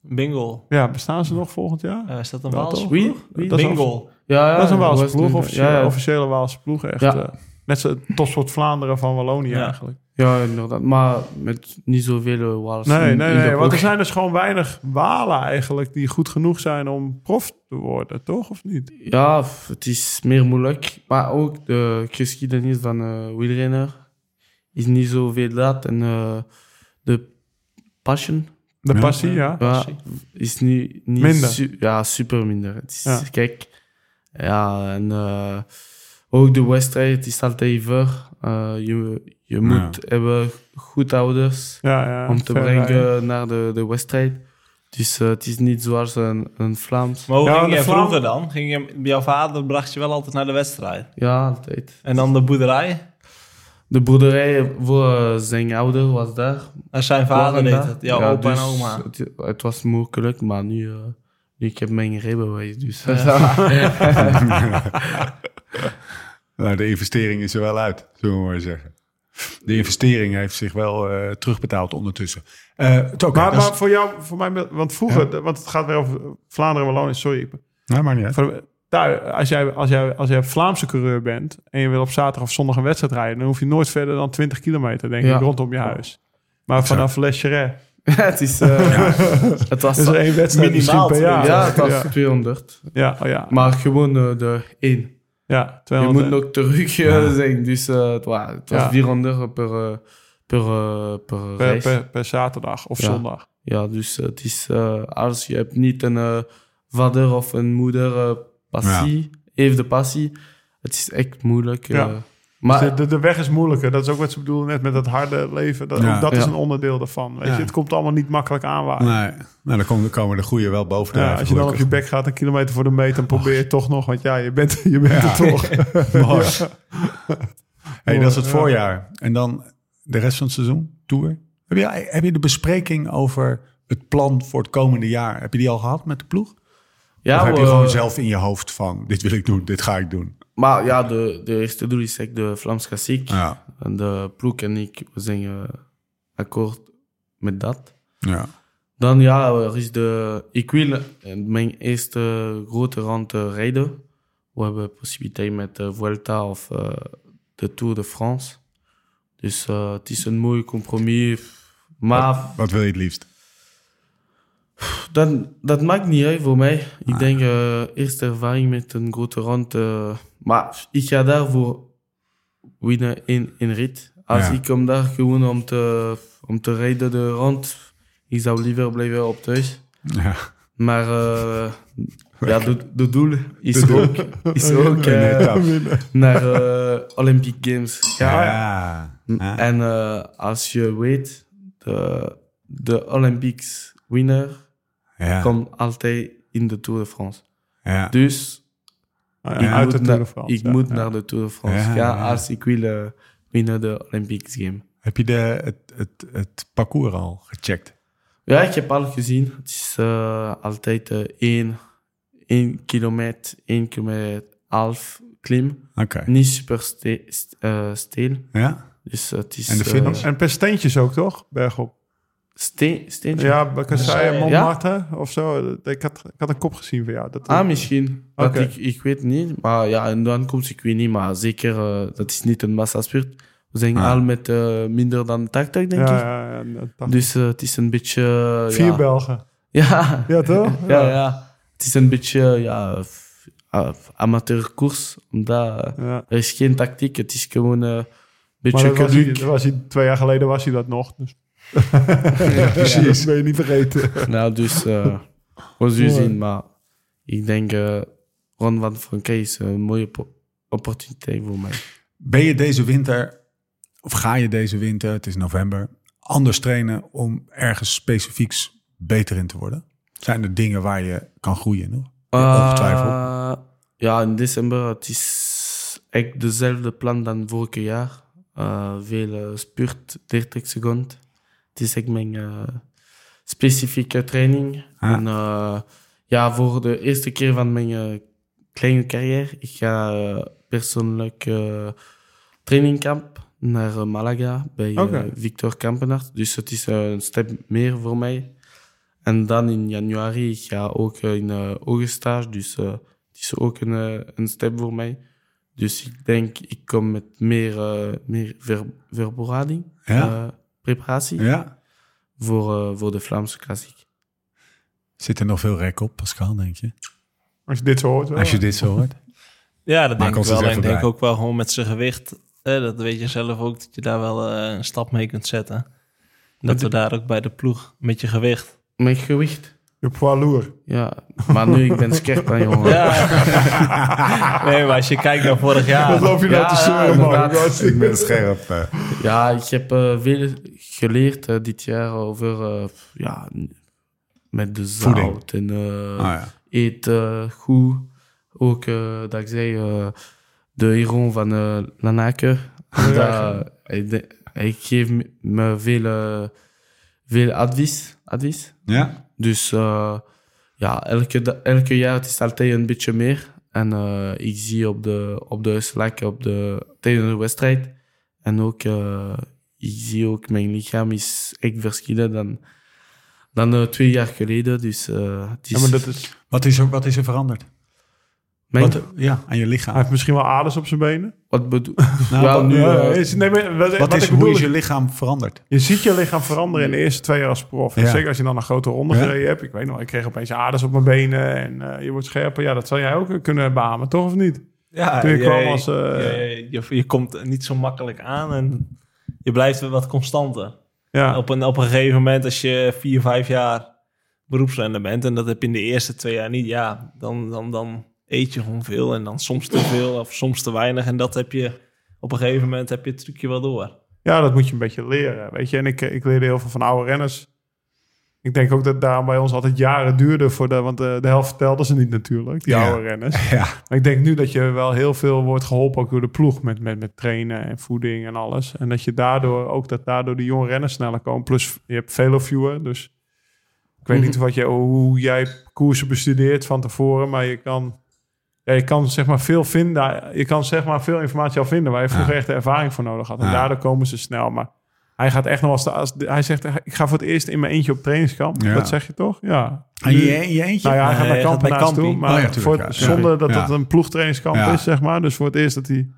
Bingo. Ja, bestaan ze nog volgend jaar? Eh, is dat een Wel, Waalse ploeg? Wie? Dat is Bingo. Ja, ja, dat is een Waalse ploeg, officiële, ja, ja. officiële Waalse ploeg. Echt, Ja. net zo topsoort Vlaanderen van Wallonië Ja. eigenlijk. Ja, inderdaad. Maar met niet zoveel Nee, in- nee, in de nee. Want er zijn dus gewoon weinig Walen eigenlijk die goed genoeg zijn om prof te worden, toch? Of niet? Ja, het is meer moeilijk. Maar ook de geschiedenis van uh, wielrenner is niet zoveel dat. En eh, de passion De passie, ja. ja, is niet, niet Minder. su- ja, super minder. Het is, Ja. Kijk, ja, en eh, ook de wedstrijd het is altijd ver. Eh, je je moet hebben goed ouders Ja, ja. om te rijden. brengen naar de, de wedstrijd. Dus eh, het is niet zoals een, een Vlaams. Maar hoe Ja, ging je Vlaam- vroeger dan? Ging je, jouw vader bracht je wel altijd naar de wedstrijd. Ja, altijd. En dan de boerderij? De boerderij voor eh, zijn ouder was daar. En zijn vader deed het. Jouw Ja, opa en dus oma. Het, het was moeilijk, maar nu, eh, nu ik heb mijn rijbewijs. Dus (laughs) (laughs) Nou, de investering is er wel uit, zullen we maar zeggen. De investering heeft zich wel eh, terugbetaald ondertussen. Eh Maar, is- voor jou, voor mij, want vroeger, want het gaat weer over Vlaanderen en Wallonië, sorry. Nee, maar niet. Voor- thuis, als, jij, als, jij, als jij Vlaamse coureur bent en je wil op zaterdag of zondag een wedstrijd rijden, dan hoef je nooit verder dan 20 kilometer, denk Ja. ik, rondom je huis. Maar vanaf Les Charest, (laughs) het is... eh, (laughs) Het was... één wedstrijd misschien Minimaal per jaar. ja, het was ja, 200. ja, oh ja, Maar gewoon eh, de één. Ja, Je 200. moet nog terug eh, zijn. Dus eh, het, wa- het was Ja. 400 per, eh, per, per, per, reis. per, per zaterdag of Ja. zondag. Ja, dus het is... als je hebt niet een vader of een moeder passie, heeft de passie, het is echt moeilijk. Ja. Maar Dus de, de, de weg is moeilijker. Dat is ook wat ze bedoelen net met dat harde leven. Dat, Ja. ook dat is een onderdeel daarvan. Weet Ja. je? Het komt allemaal niet makkelijk aanwaaien. Nee, nou, dan komen, komen de goeie wel boven Ja, als je dan op je bek gaat, een kilometer voor de meter, dan probeer je toch nog. Want ja, je bent, je bent Ja. er toch. (laughs) Mooi. Hey, dat is het Ja. voorjaar. En dan de rest van het seizoen, tour. Heb je, heb je de bespreking over het plan voor het komende jaar, heb je die al gehad met de ploeg? ja, of heb je gewoon zelf in je hoofd van, dit wil ik doen, dit ga ik doen? Maar ja, de, de eerste doel is echt de Vlaams Klassiek. Ja, En de ploeg en ik, we zijn eh, akkoord met dat. ja. Dan ja, er is de... Ik wil eh, mijn eerste grote rand eh, rijden. We hebben possibiliteit met de Vuelta of de Tour de France. Dus het is een mooi compromis. Maar Wat wil je het liefst? Dat, dat maakt niet uit voor mij. Ik denk eh eerste ervaring met een grote rond. eh, maar ik ga daarvoor winnen in, in rit. Als Ja. ik kom daar gewoon om te, om te rijden de rond, ik zou liever blijven op thuis. Ja. Maar eh, ja, de, de doel is De doel. ook, is ook naar Olympic Games gaan. Ja. Ja. En als je weet, de, de Olympics winner Ja. komt altijd in de Tour de France. Ja. Dus Nou ik, uit moet, de Tour de naar- France, ik ja. moet Ja. naar de Tour de France Ja, gaan als ik wil eh, winnen de Olympics game. Heb je de, het, het, het parcours al gecheckt? Ja, ik heb al gezien. Het is eh, altijd eh, één, één kilometer, één kilometer half klim. Oké. Niet super ste st- steel. Ja? Dus het is... En de finish? En per steentjes ook, toch? Bergop. Ste steentje? Ja, bij Kasseien, Ja. Montmartre of zo. Ik had, ik had een kop gezien van jou. Dat, Ah, misschien. Dat ik, ik weet niet. Maar ja, en dan komt ik weet niet. Maar zeker, eh, dat is niet een massaspurt. We zijn Ah. al met eh, minder dan 80, denk ja, ik. ja, ja, Dus eh, het is een beetje... Vier ja. Belgen. (laughs) Ja. Ja, toch? (laughs) ja, ja. Het is een beetje ja, ah, amateurkoers. Omdat Ja. er is geen tactiek. Het is gewoon een Maar beetje dat was hij, dat was hij, twee jaar geleden was hij dat nog. Dus. Ja, precies. dat ben je niet vergeten. Nou, dus eh we zullen zien. Maar ik denk, eh Ron van Frankrijk is een mooie po- opportuniteit voor mij. Ben je deze winter, of ga je deze winter, het is november, anders trainen om ergens specifieks beter in te worden? Zijn er dingen waar je kan groeien nog? Ongetwijfeld. Eh, ja, in december het is echt dezelfde plan dan vorig jaar. Eh, veel eh, spurt, 30 seconden. Het is echt mijn specifieke training. Ah. En eh, ja, voor de eerste keer van mijn eh, kleine carrière, ik ga eh, persoonlijk trainingkamp naar Malaga bij. Victor Kampenaert. Dus het is een stap meer voor mij. En dan in januari, ik ga ook in uh, oogstage, dus het is ook een, een stap voor mij. Dus ik denk, ik kom met meer, eh, meer ver, Ja. Preparatie Ja? voor, eh, voor de Vlaamse klassiek. Zit er nog veel rek op, Pascal, denk je? Als je dit zo hoort. wel. Als je dit zo hoort. (laughs) Ja, dat Maak denk ik wel. En ik denk ook wel gewoon met zijn gewicht. eh, dat weet je zelf ook, dat je daar wel eh, een stap mee kunt zetten. Dat we daar ook bij de ploeg met je gewicht. Mijn gewicht? Je poids lourd. Ja, maar nu ik ben scherp aan jongen. Ja. (laughs) nee, maar als je kijkt naar vorig jaar. Wat loop je nou Ja, te zeuren, man? Ik ben scherp. Ja, ik heb eh, veel geleerd eh, dit jaar over eh, ja, met de Voeding. zout en eh, Ah, ja. eten goed. Ook dat ik zei, eh, de hero van eh Lanaken. Dat, hij, de- hij geeft me- veel, veel advies. advies. ja? Dus eh, ja, elke, elke jaar het is altijd een beetje meer. En eh, ik zie op de, op de uitslag op de, tijdens de wedstrijd. En ook, eh, ik zie ook mijn lichaam is echt verschillen dan, dan twee jaar geleden. Dus. Wat, is wat is er veranderd? Wat, ja, aan je Hij lichaam. heeft misschien wel aders op zijn benen. wat bedoel (laughs) Nou, Ja, nu... Eh, is, nee, maar wat, Wat is, ik hoe bedoel is is- je lichaam veranderd? Je ziet je lichaam veranderen in de eerste twee jaar als prof. Ja. Zeker als je dan een grote ronde Ja. gereden hebt. Ik weet nog, ik kreeg opeens aders op mijn benen en eh, je wordt scherper. Ja, dat zou jij ook kunnen beamen, toch of niet? Ja, Toen je je, kwam als, eh, je, je, je komt niet zo makkelijk aan en je blijft weer wat constanter. Ja, Op, een, op een gegeven moment, als je vier, vijf jaar beroepsrenner bent... en dat heb je in de eerste twee jaar niet, ja, dan, dan, dan eet je gewoon veel... en dan soms te veel of soms te weinig. En dat heb je, op een gegeven moment heb je het trucje wel door. ja, dat moet je een beetje leren. Weet je, en ik, ik leerde heel veel van oude renners. Ik denk ook dat daarom bij ons altijd jaren duurde voor de, want de, de helft vertelden ze niet natuurlijk, die Ja. oude renners. (laughs) Ja. Maar ik denk nu dat je wel heel veel wordt geholpen ook door de ploeg met, met, met trainen en voeding en alles. En dat je daardoor ook dat daardoor de jonge renners sneller komen. Plus je hebt veel viewer, dus ik weet niet wat je, hoe jij koersen bestudeert van tevoren, maar je kan, ja, je kan zeg maar veel vinden. Je kan zeg maar veel informatie al vinden waar je vroeger Ja. echt de ervaring voor nodig had. En Ja. daardoor komen ze snel. Maar hij gaat echt nog als, de, als de- hij zegt, ik ga voor het eerst in mijn eentje op trainingskamp. Ja. Dat zeg je toch? Ja. En je, je eentje? Nou ja, hij gaat naar Kampenaars toe. Maar Oh ja, tuurlijk, voor, ja. zonder dat Ja. het een ploegtrainingskamp Ja. is, zeg maar. Dus voor het eerst dat hij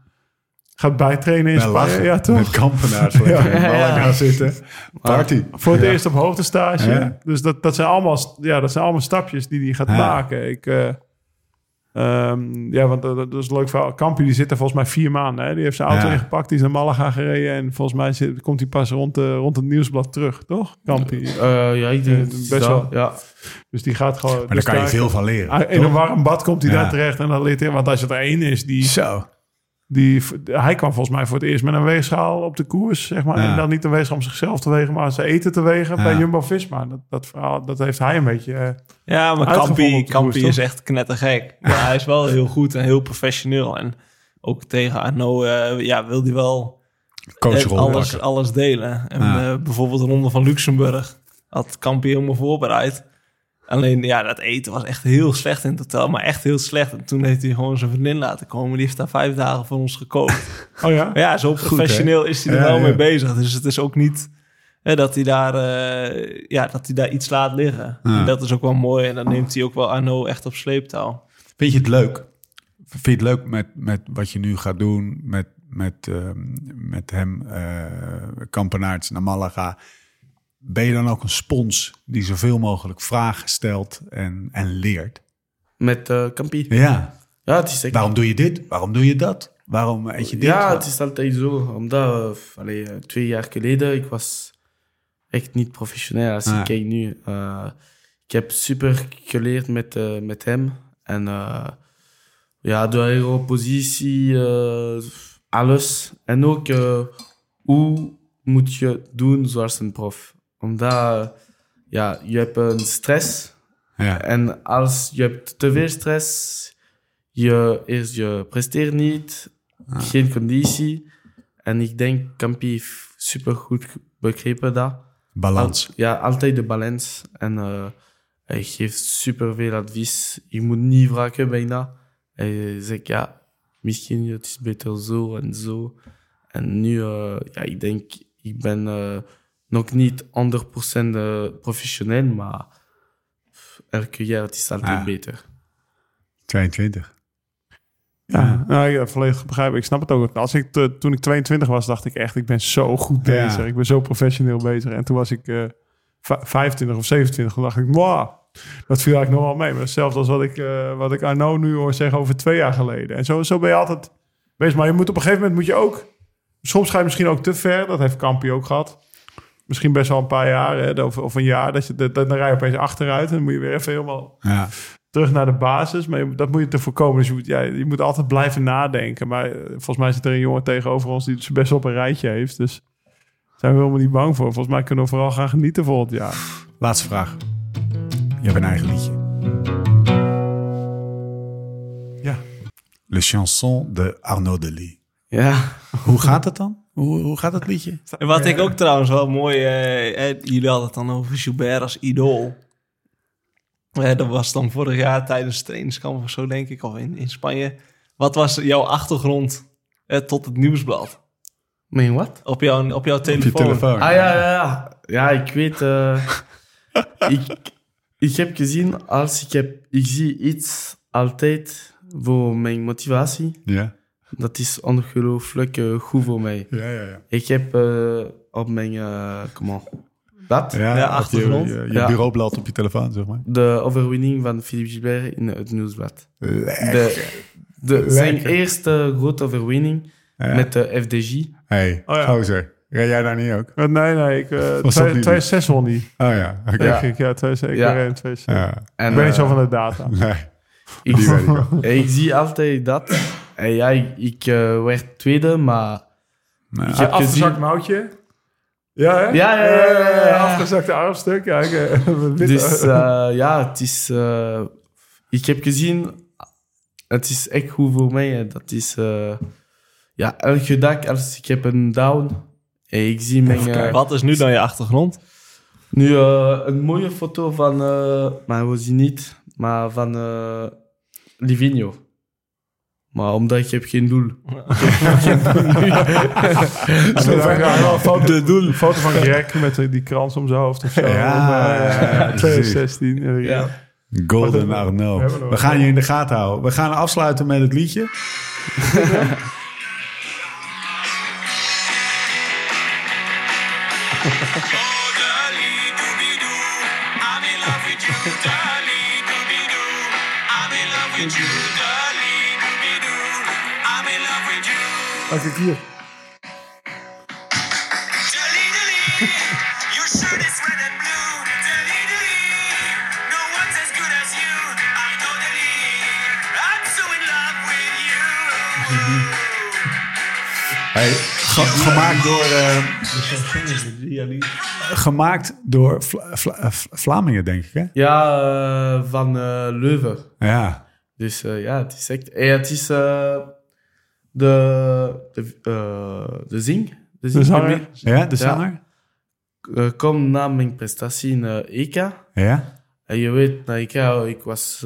gaat bijtrainen in Spanje. Ja, toch? Met kampenaars. in Malaga zitten. Party. Voor het Ja. eerst op hoogtestage. Ja. Dus dat, dat, zijn allemaal, ja, dat zijn allemaal stapjes die hij gaat Ja. maken. Ik, eh, ehm, ja, want dat, is leuk verhaal. Kampie die zit er volgens mij vier maanden. Hè? Die heeft zijn auto Ja. ingepakt. Die is naar Malaga gereden. En volgens mij zit, komt hij pas rond, de, rond het nieuwsblad terug, toch? Kampie. eh, ja, ik denk Eh, best dat, wel. Ja. Dus die gaat gewoon... Maar daar kan je veel van leren. Ah, In toch? een warm bad komt hij Ja. daar terecht en dan leert hij... Want als het er één is die, Zo. Die... Hij kwam volgens mij voor het eerst met een weegschaal op de koers, zeg maar. Ja. En dan niet een weegschaal om zichzelf te wegen, maar zijn eten te wegen Ja. bij Jumbo-Visma. Dat, dat verhaal, dat heeft hij een beetje... eh, Ja, maar Kampi, koers, Kampi is echt knettergek. Maar hij is wel heel goed en heel professioneel. En ook tegen Arno eh, ja, wil hij wel Coachrol eh, alles, alles delen. En Ja. eh, bijvoorbeeld de Ronde van Luxemburg had Kampi helemaal voorbereid. Alleen, ja, dat eten was echt heel slecht in totaal. Maar echt heel slecht. En toen heeft hij gewoon zijn vriendin laten komen. Die heeft daar vijf dagen voor ons gekookt. (laughs) Oh ja? Maar ja, zo professioneel is hij er Ja, wel ja. mee bezig. Dus het is ook niet hè, dat, hij daar, eh, ja, dat hij daar iets laat liggen. Ja. En dat is ook wel mooi. En dan neemt hij ook wel Arno echt op sleeptouw. Vind je het leuk? Vind je het leuk met, met wat je nu gaat doen met, met, ehm, met hem, kampenaarts naar Malaga? Ben je dan ook een spons die zoveel mogelijk vragen stelt en, en leert? Met eh Kampi. Ja. Ja, het is echt... Waarom doe je dit? Waarom doe je dat? Waarom eet je dit? Ja, het is altijd zo. Omdat, uh, allee, uh, twee jaar geleden, ik was echt niet professioneel als Ah. ik kijk nu. Uh, ik heb super geleerd met, uh, met hem. En uh, ja, de aeropositie, uh, alles. En ook uh, hoe moet je doen zoals een prof. Omdat ja, je hebt een stress. Ja. En als je hebt te veel stress, je, is, je presteert niet, Ah. geen conditie. En ik denk, Kampi heeft super goed begrepen dat. Balans. Al- ja, altijd de balans. En uh, hij geeft super veel advies. Je moet niet vragen bijna. Hij zegt, ja, misschien het is beter zo en zo. En nu, uh, ja, ik denk, ik ben uh, nog niet 100% professioneel, maar elke jaar het is altijd Ah. beter. 22. Ja, nou, ja, volledig begrijpen. Ik snap het ook. Als ik te- toen ik 22 was, dacht ik echt, ik ben zo goed bezig. Ja. Ik ben zo professioneel bezig. En toen was ik eh, v- 25 of 27. Toen dacht ik, wow, dat viel eigenlijk nog wel mee. Maar hetzelfde als wat ik, eh, wat ik Arno nu hoor zeggen over twee jaar geleden. En zo, zo ben je altijd bezig. Maar je moet op een gegeven moment moet je ook... Soms ga je misschien ook te ver. Dat heeft Kampi ook gehad. Misschien best wel een paar jaar hè, of, of een jaar. Dat je, dat, dan rij je opeens achteruit. En dan moet je weer even helemaal Ja. terug naar de basis. Maar je- dat moet je te voorkomen. Dus je moet, ja, je moet altijd blijven nadenken. Maar eh, volgens mij zit er een jongen tegenover ons die het best wel op een rijtje heeft. Dus daar zijn we helemaal niet bang voor. Volgens mij kunnen we vooral gaan genieten volgend jaar. Laatste vraag. Je hebt een eigen liedje. Ja. Le chanson de Arnaud Delis. Ja, Hoe gaat het dan? Hoe, hoe gaat het liedje? En (laughs) wat ik ook trouwens wel mooi... eh, eh, jullie hadden het dan over Gilbert als idool. Eh, dat was dan vorig jaar tijdens trainingskamp of zo, denk ik, of in, in Spanje. Wat was jouw achtergrond eh, tot het nieuwsblad? mijn wat? Op jouw, op jouw Op je telefoon? telefoon. Ah ja, ja, ja. Ja, ik weet. eh, (laughs) ik, ik heb gezien als ik heb, ik zie iets altijd voor mijn motivatie. Ja. Dat is ongelooflijk eh, goed voor mij. Ja, ja, ja. Ik heb eh, op mijn uh, comment, blad Ja, Ja, achtergrond. Je, je, je Ja. bureaublad op je telefoon, zeg maar. de overwinning van Philippe Gilbert in het nieuwsblad. Lekker. De, de, zijn eerste grote overwinning Ja. met de FDJ. Hey, Oh ja. gozer. Jij daar niet ook? Eh, Nee, nee, ik, eh dat niet 2006 won die. Oh ja, oké. Denk ik, ja, 2006. Ik Ja. ben in 2006. Ja. En, Ik ben niet zo eh, van de data. (laughs) Nee, ik, ik (laughs) ik zie altijd dat. En ja, ik, ik eh, werd tweede, maar Nee. ik heb Afgezakt gezien... mouwtje. Ja, hè? Ja, ja, ja, ja, ja. Afgezakte armstuk. Ja, ik, eh, (laughs) Dus eh, ja, het is... eh, ik heb gezien, het is echt goed voor mij. hè. Dat is... eh, ja, elke dag als ik heb een down en ik zie mijn... eh, Wat is nu dan je achtergrond? Nu eh, een mooie foto van, eh, maar we zien niet, maar van eh Livigno. Maar omdat ik heb geen doel. (laughs) (laughs) Zo foto, de doel. foto van Greg met eh, die krans om zijn hoofd of zo. Ja, Of, eh, ja, ja, 2016. (laughs) eh, Ja. Golden Arno. We gaan je in de gaten houden. We gaan afsluiten met het liedje. Love with you. Hey, ge- gemaakt door, eh, gemaakt door Vla- Vla- eh, Vlamingen, denk ik, hè? Ja, eh, van eh, Leuven. Ja. Dus eh, ja, het is echt... eh, het is de, de, eh, de zing. De, zing zanger. Ja, de zanger? Eh, kom na mijn prestatie in eh, EK. Ja. En je weet, na EK, ik was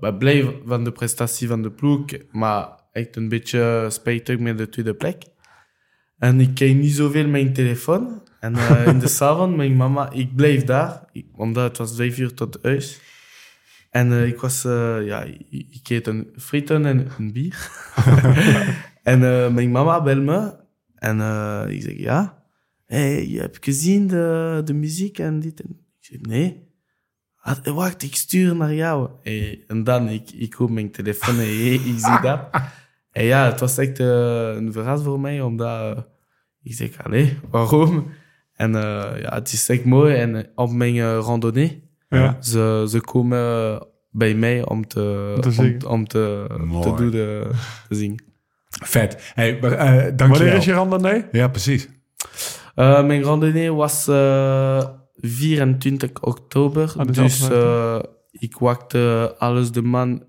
bij blij van de prestatie van de ploeg, maar echt een beetje spijtig met de tweede plek. En ik kreeg niet zoveel mijn telefoon. En in de (laughs) avond, mijn mama, ik bleef daar, omdat het was vijf uur tot huis. En ik was, ja, ik, ik eet een frieten en een bier. (laughs) en eh, mijn mama belde me. En eh, ik zeg, ja, hey, je hebt gezien de, de muziek en dit. En ik zeg, nee. Ah, Wacht, ik stuur naar jou. Hey, en dan, ik, ik hoor mijn telefoon en hey, ik zie (laughs) dat. En ja, het was echt eh, een verras voor mij, omdat ik zeg, allee, waarom? En eh, ja, het is echt mooi. En op mijn randonnee, Ja. ze, ze komen bij mij om te, Om te om, te, te doen, de, te zingen. Vet. Hey, eh, dankjewel. Wanneer is je randonnee? Ja, precies. Eh, mijn randonnee was eh 24 oktober. Ah, dus eh, ik wachtte alles de man.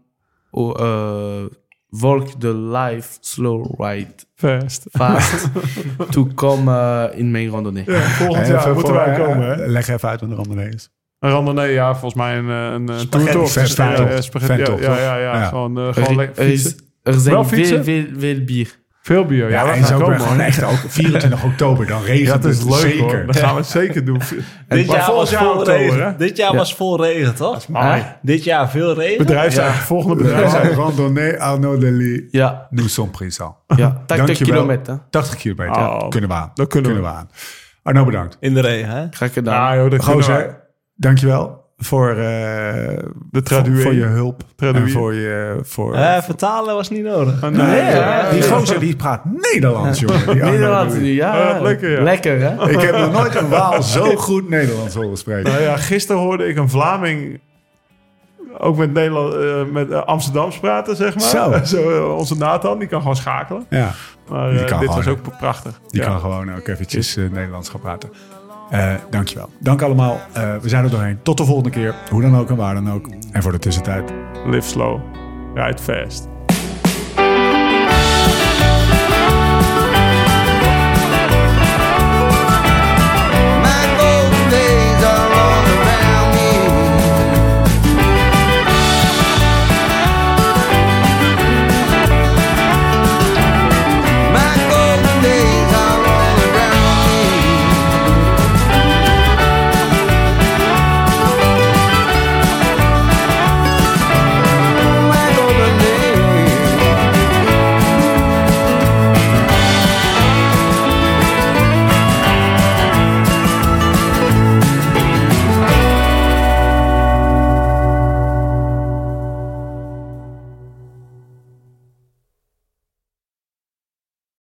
Oh, eh, volg de live slow ride Fast. fast (laughs) to komen in mijn randonnee. Volgend Even jaar moeten voor, wij komen, hè? Leg even uit wat een randonnee is. Een randonnee, ja, volgens mij een, een, een Spaghetti, toertocht. Ja, ja, spaghetti, ja, ja, ja, ja, Ja. Gewoon, gewoon lekker er, fietsen. Er zijn Wel veel, fietsen? veel, veel bier. Veel bier. Ja, en zo komen, gewoon echt ook 24 (laughs) oktober. Dan regent het is het leuk zeker. hoor. Dat gaan we zeker doen. (laughs) Dit jaar was jaar vol oktober, regen. hè? Dit jaar Ja. was vol regen, toch? Mooi. Dit jaar veel regen. Volgende Ja, bedrijfseigen. randonnee Arnaud Delis. Ja, Nous sommes présents. ja (laughs) 80 Dankjewel. kilometer. 80 kilometer. Oh, kunnen we aan. dat kunnen we. aan. Arno, bedankt. In de regen, hè? Graag gedaan. Ja, joh, dat. Gozer, dankjewel voor, eh De voor, traduee. voor je hulp. Traduee. En voor je... Voor, Eh, vertalen was niet nodig. Ah, nee, die gozer die praat Nederlands, jongen. Die Nederlands nu, ja. Ja, lekker, ja. Lekker, hè? Ik heb nog nooit een Waal zo goed Nederlands horen spreken. Nou ja, gisteren hoorde ik een Vlaming ook met, Nederland, eh, met Amsterdams praten, zeg maar. (laughs) Zo. eh, onze Nathan, die kan gewoon schakelen. Ja, Maar Die kan dit gewoon, was ook prachtig. die Ja. kan gewoon ook eventjes Nederlands gaan praten. Eh dankjewel. Dank allemaal. Eh, we zijn er doorheen. Tot de volgende keer. Hoe dan ook en waar dan ook. En voor de tussentijd. Live slow, ride fast.